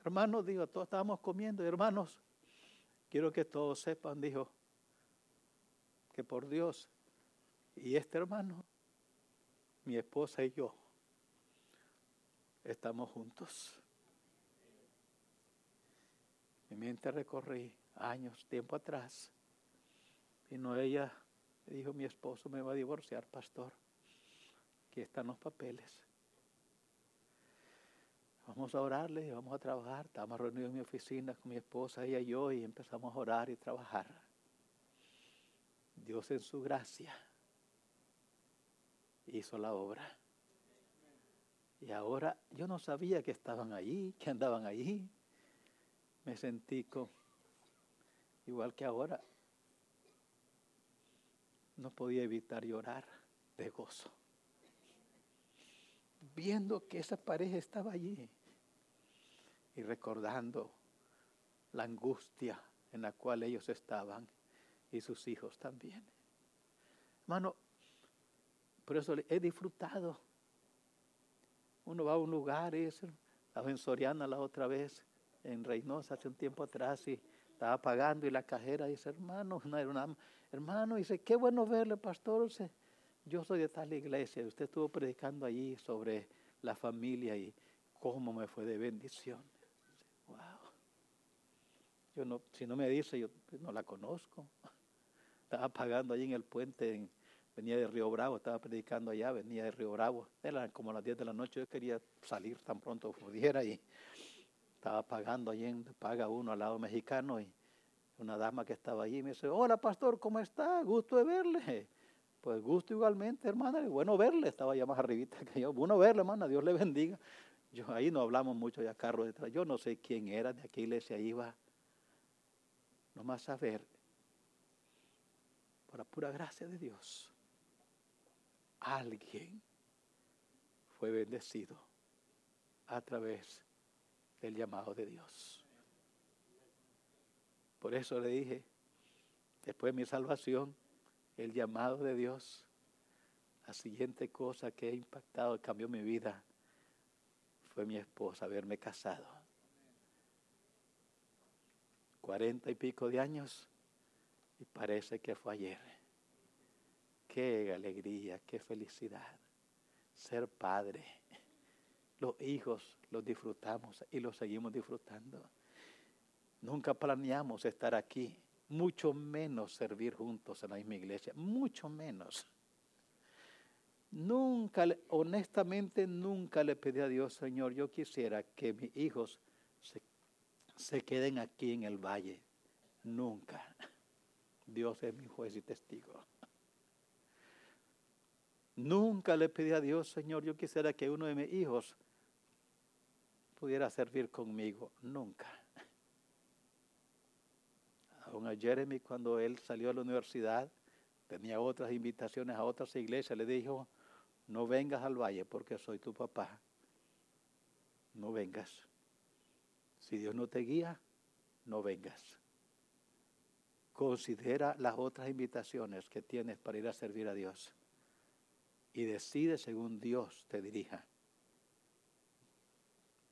hermanos, digo, todos estábamos comiendo, hermanos, Quiero que todos sepan, dijo, que por Dios y este hermano, mi esposa y yo, estamos juntos. Mi mente recorrí años, tiempo atrás. Vino ella, le dijo, mi esposo me va a divorciar, pastor. Aquí están los papeles. Vamos a orarle, vamos a trabajar. Estábamos reunidos en mi oficina con mi esposa, ella y yo, y empezamos a orar y trabajar. Dios en su gracia hizo la obra. Y ahora yo no sabía que estaban allí, que andaban allí. Me sentí con, igual que ahora, no podía evitar llorar de gozo viendo que esa pareja estaba allí y recordando la angustia en la cual ellos estaban y sus hijos también. Hermano, por eso he disfrutado. Uno va a un lugar, y estaba Soriana la otra vez, en Reynosa hace un tiempo atrás, y estaba pagando y la cajera dice, hermano, hermano, dice, qué bueno verle, pastor. Yo soy de tal iglesia, usted estuvo predicando allí sobre la familia y cómo me fue de bendición. Wow. Yo no, si no me dice, yo no la conozco. Estaba pagando allí en el puente, venía de Río Bravo, estaba predicando allá, venía de Río Bravo. Era como las 10 de la noche, yo quería salir tan pronto pudiera y estaba pagando allí en Paga Uno al lado mexicano y una dama que estaba allí me dice, hola pastor, ¿cómo está? Gusto de verle. Pues gusto igualmente, hermana, bueno verle, estaba ya más arribita que yo. Bueno verle, hermana, Dios le bendiga. Yo ahí no hablamos mucho ya carro detrás. Yo no sé quién era, de qué iglesia iba. Nomás saber, por la pura gracia de Dios, alguien fue bendecido a través del llamado de Dios. Por eso le dije, después de mi salvación, el llamado de Dios, la siguiente cosa que ha impactado, cambió mi vida, fue mi esposa, haberme casado. Cuarenta y pico de años y parece que fue ayer. Qué alegría, qué felicidad ser padre. Los hijos los disfrutamos y los seguimos disfrutando. Nunca planeamos estar aquí, mucho menos servir juntos en la misma iglesia, mucho menos. Nunca, honestamente, nunca le pedí a Dios, Señor, yo quisiera que mis hijos se, se queden aquí en el valle. Nunca. Dios es mi juez y testigo. Nunca le pedí a Dios, Señor, yo quisiera que uno de mis hijos pudiera servir conmigo. Nunca. A Jeremy, cuando él salió a la universidad, tenía otras invitaciones a otras iglesias, le dijo, no vengas al valle porque soy tu papá. No vengas. Si Dios no te guía, no vengas. Considera las otras invitaciones que tienes para ir a servir a Dios y decide según Dios te dirija.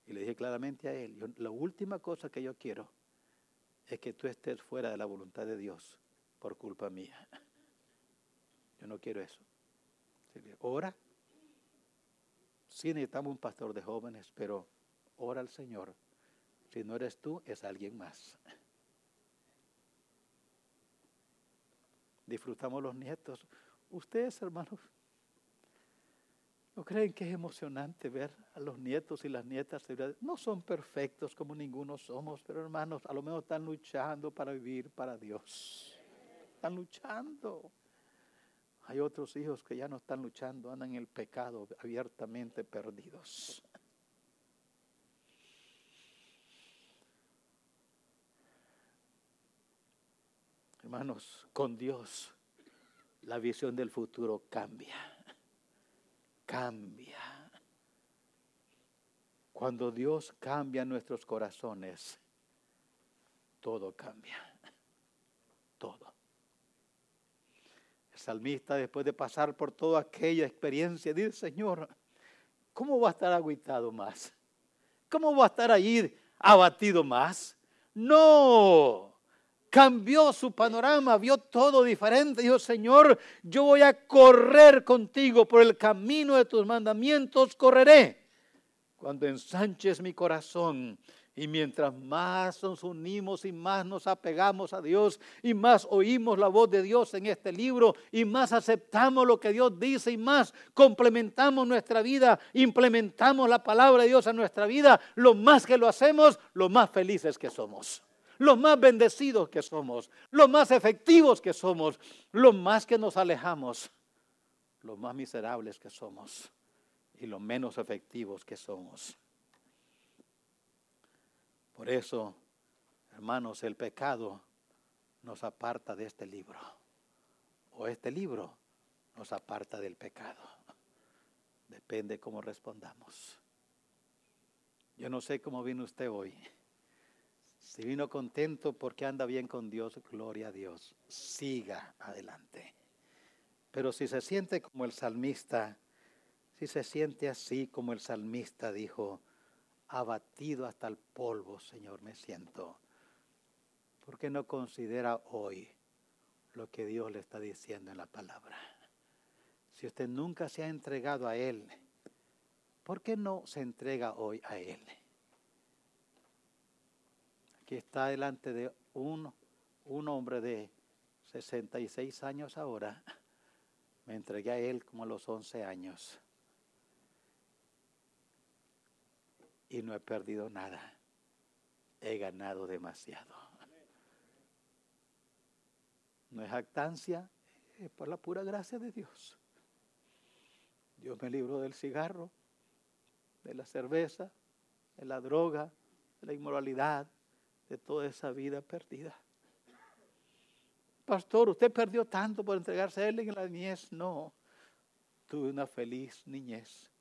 Y le dije claramente a él, la última cosa que yo quiero es que tú estés fuera de la voluntad de Dios por culpa mía. Yo no quiero eso. Ora. Sí necesitamos un pastor de jóvenes, pero ora al Señor. Si no eres tú, es alguien más. Disfrutamos los nietos. Ustedes, hermanos, ¿No creen que es emocionante ver a los nietos y las nietas? No son perfectos como ninguno somos, pero hermanos, a lo menos están luchando para vivir para Dios. Están luchando. Hay otros hijos que ya no están luchando, andan en el pecado abiertamente perdidos. Hermanos, con Dios la visión del futuro cambia cambia. Cuando Dios cambia nuestros corazones, todo cambia. Todo. El salmista, después de pasar por toda aquella experiencia, dice, Señor, ¿cómo va a estar aguitado más? ¿Cómo va a estar ahí abatido más? No, cambió su panorama, vio todo diferente. Dijo, Señor, yo voy a correr contigo por el camino de tus mandamientos, correré. Cuando ensanches mi corazón y mientras más nos unimos y más nos apegamos a Dios y más oímos la voz de Dios en este libro y más aceptamos lo que Dios dice y más complementamos nuestra vida, implementamos la palabra de Dios en nuestra vida, lo más que lo hacemos, lo más felices que somos lo más bendecidos que somos, lo más efectivos que somos, lo más que nos alejamos, lo más miserables que somos y lo menos efectivos que somos. Por eso, hermanos, el pecado nos aparta de este libro, o este libro nos aparta del pecado. Depende cómo respondamos. Yo no sé cómo vino usted hoy. Si vino contento porque anda bien con Dios, gloria a Dios. Siga adelante. Pero si se siente como el salmista, si se siente así como el salmista dijo, abatido hasta el polvo, Señor, me siento. ¿Por qué no considera hoy lo que Dios le está diciendo en la palabra? Si usted nunca se ha entregado a Él, ¿por qué no se entrega hoy a Él? Que está delante de un, un hombre de 66 años ahora, me entregué a él como a los 11 años. Y no he perdido nada. He ganado demasiado. No es jactancia, es por la pura gracia de Dios. Dios me libró del cigarro, de la cerveza, de la droga, de la inmoralidad, de toda esa vida perdida. Pastor, usted perdió tanto por entregarse a Él en la niñez. No, tuve una feliz niñez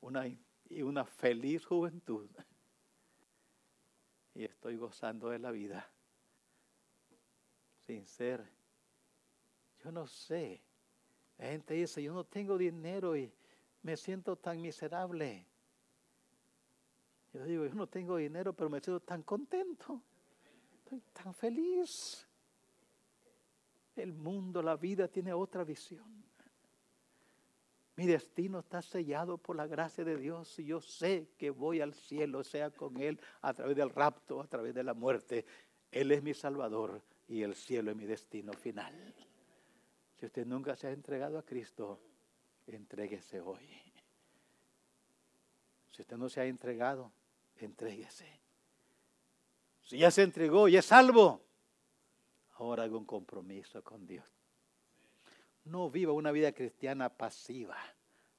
una, y una feliz juventud. Y estoy gozando de la vida sin ser, yo no sé. La gente dice, yo no tengo dinero y me siento tan miserable. Yo digo, yo no tengo dinero, pero me siento tan contento, estoy tan feliz. El mundo, la vida tiene otra visión. Mi destino está sellado por la gracia de Dios y yo sé que voy al cielo, sea con Él a través del rapto, a través de la muerte. Él es mi Salvador y el cielo es mi destino final. Si usted nunca se ha entregado a Cristo, entréguese hoy. Si usted no se ha entregado, entréguese. Si ya se entregó y es salvo, ahora haga un compromiso con Dios. No viva una vida cristiana pasiva,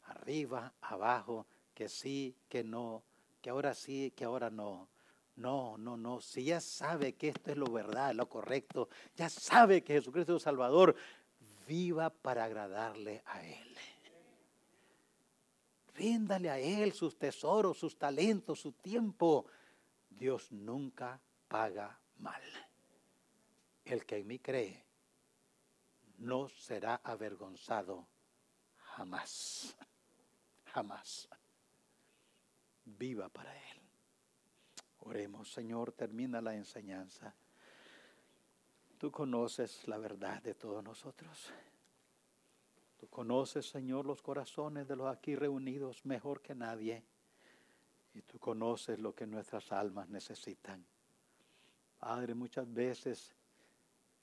arriba, abajo, que sí, que no, que ahora sí, que ahora no. No, no, no. Si ya sabe que esto es lo verdad, lo correcto, ya sabe que Jesucristo es Salvador, viva para agradarle a Él. Ríndale a Él sus tesoros, sus talentos, su tiempo. Dios nunca paga mal. El que en mí cree no será avergonzado jamás. Jamás. Viva para Él. Oremos, Señor, termina la enseñanza. Tú conoces la verdad de todos nosotros. Tú conoces, Señor, los corazones de los aquí reunidos mejor que nadie. Y tú conoces lo que nuestras almas necesitan. Padre, muchas veces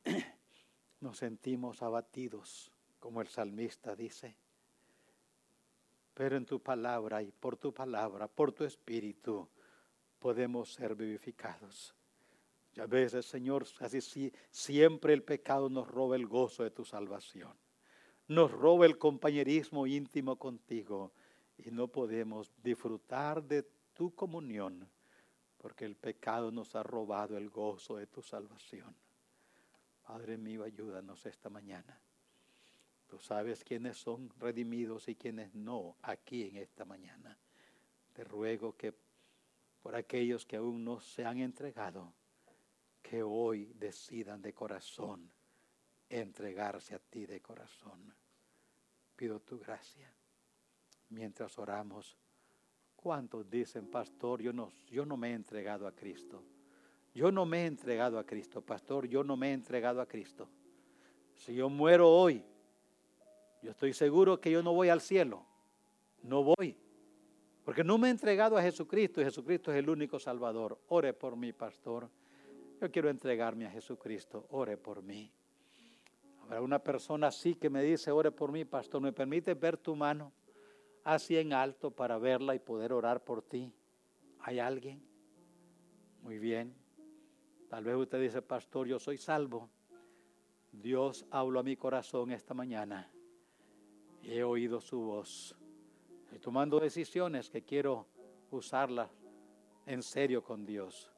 nos sentimos abatidos, como el salmista dice. Pero en tu palabra y por tu palabra, por tu espíritu, podemos ser vivificados. Y a veces, Señor, así si, siempre el pecado nos roba el gozo de tu salvación. Nos roba el compañerismo íntimo contigo y no podemos disfrutar de tu comunión porque el pecado nos ha robado el gozo de tu salvación. Padre mío, ayúdanos esta mañana. Tú sabes quiénes son redimidos y quiénes no aquí en esta mañana. Te ruego que por aquellos que aún no se han entregado, que hoy decidan de corazón entregarse a ti de corazón. Pido tu gracia. Mientras oramos, ¿cuántos dicen, pastor, yo no, yo no me he entregado a Cristo? Yo no me he entregado a Cristo, pastor, yo no me he entregado a Cristo. Si yo muero hoy, yo estoy seguro que yo no voy al cielo. No voy. Porque no me he entregado a Jesucristo y Jesucristo es el único Salvador. Ore por mí, pastor. Yo quiero entregarme a Jesucristo. Ore por mí. Una persona así que me dice, ore por mí, pastor. ¿Me permite ver tu mano así en alto para verla y poder orar por ti? ¿Hay alguien? Muy bien. Tal vez usted dice, pastor, yo soy salvo. Dios habló a mi corazón esta mañana he oído su voz. Estoy tomando decisiones que quiero usarlas en serio con Dios.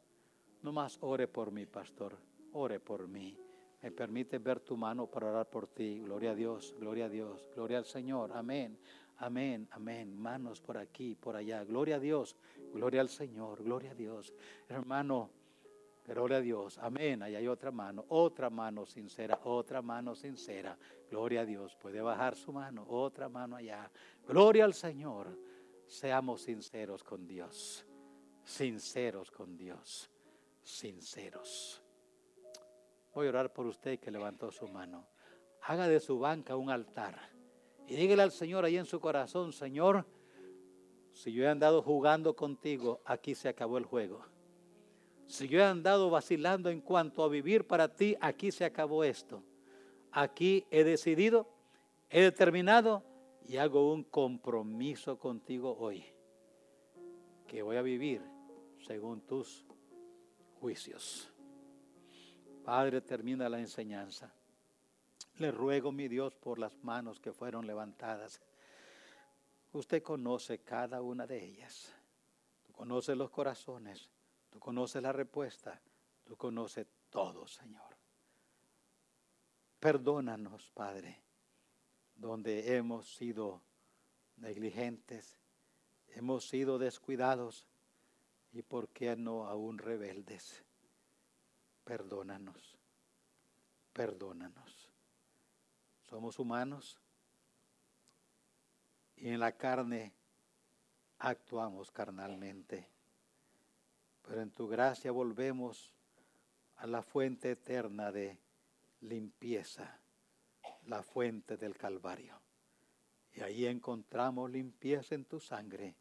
No más ore por mí, pastor. Ore por mí. Me permite ver tu mano para orar por ti. Gloria a Dios, gloria a Dios, gloria al Señor. Amén, amén, amén. Manos por aquí, por allá. Gloria a Dios, gloria al Señor, gloria a Dios. Hermano, gloria a Dios. Amén. Ahí hay otra mano, otra mano sincera, otra mano sincera. Gloria a Dios. Puede bajar su mano, otra mano allá. Gloria al Señor. Seamos sinceros con Dios. Sinceros con Dios. Sinceros. Voy a orar por usted que levantó su mano. Haga de su banca un altar. Y dígale al Señor ahí en su corazón, Señor, si yo he andado jugando contigo, aquí se acabó el juego. Si yo he andado vacilando en cuanto a vivir para ti, aquí se acabó esto. Aquí he decidido, he determinado y hago un compromiso contigo hoy, que voy a vivir según tus juicios. Padre, termina la enseñanza. Le ruego, mi Dios, por las manos que fueron levantadas. Usted conoce cada una de ellas. Tú conoces los corazones. Tú conoces la respuesta. Tú conoces todo, Señor. Perdónanos, Padre donde hemos sido negligentes, hemos sido descuidados y por qué no aún rebeldes. Perdónanos, perdónanos. Somos humanos y en la carne actuamos carnalmente. Pero en tu gracia volvemos a la fuente eterna de limpieza, la fuente del Calvario. Y ahí encontramos limpieza en tu sangre,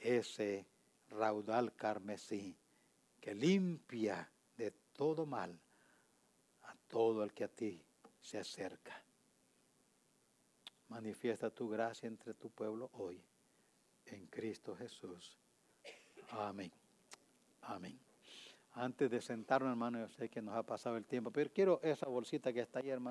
ese raudal carmesí que limpia todo mal a todo el que a ti se acerca. Manifiesta tu gracia entre tu pueblo hoy, en Cristo Jesús. Amén. Amén. Antes de sentarnos, hermano, yo sé que nos ha pasado el tiempo, pero quiero esa bolsita que está ahí, hermano.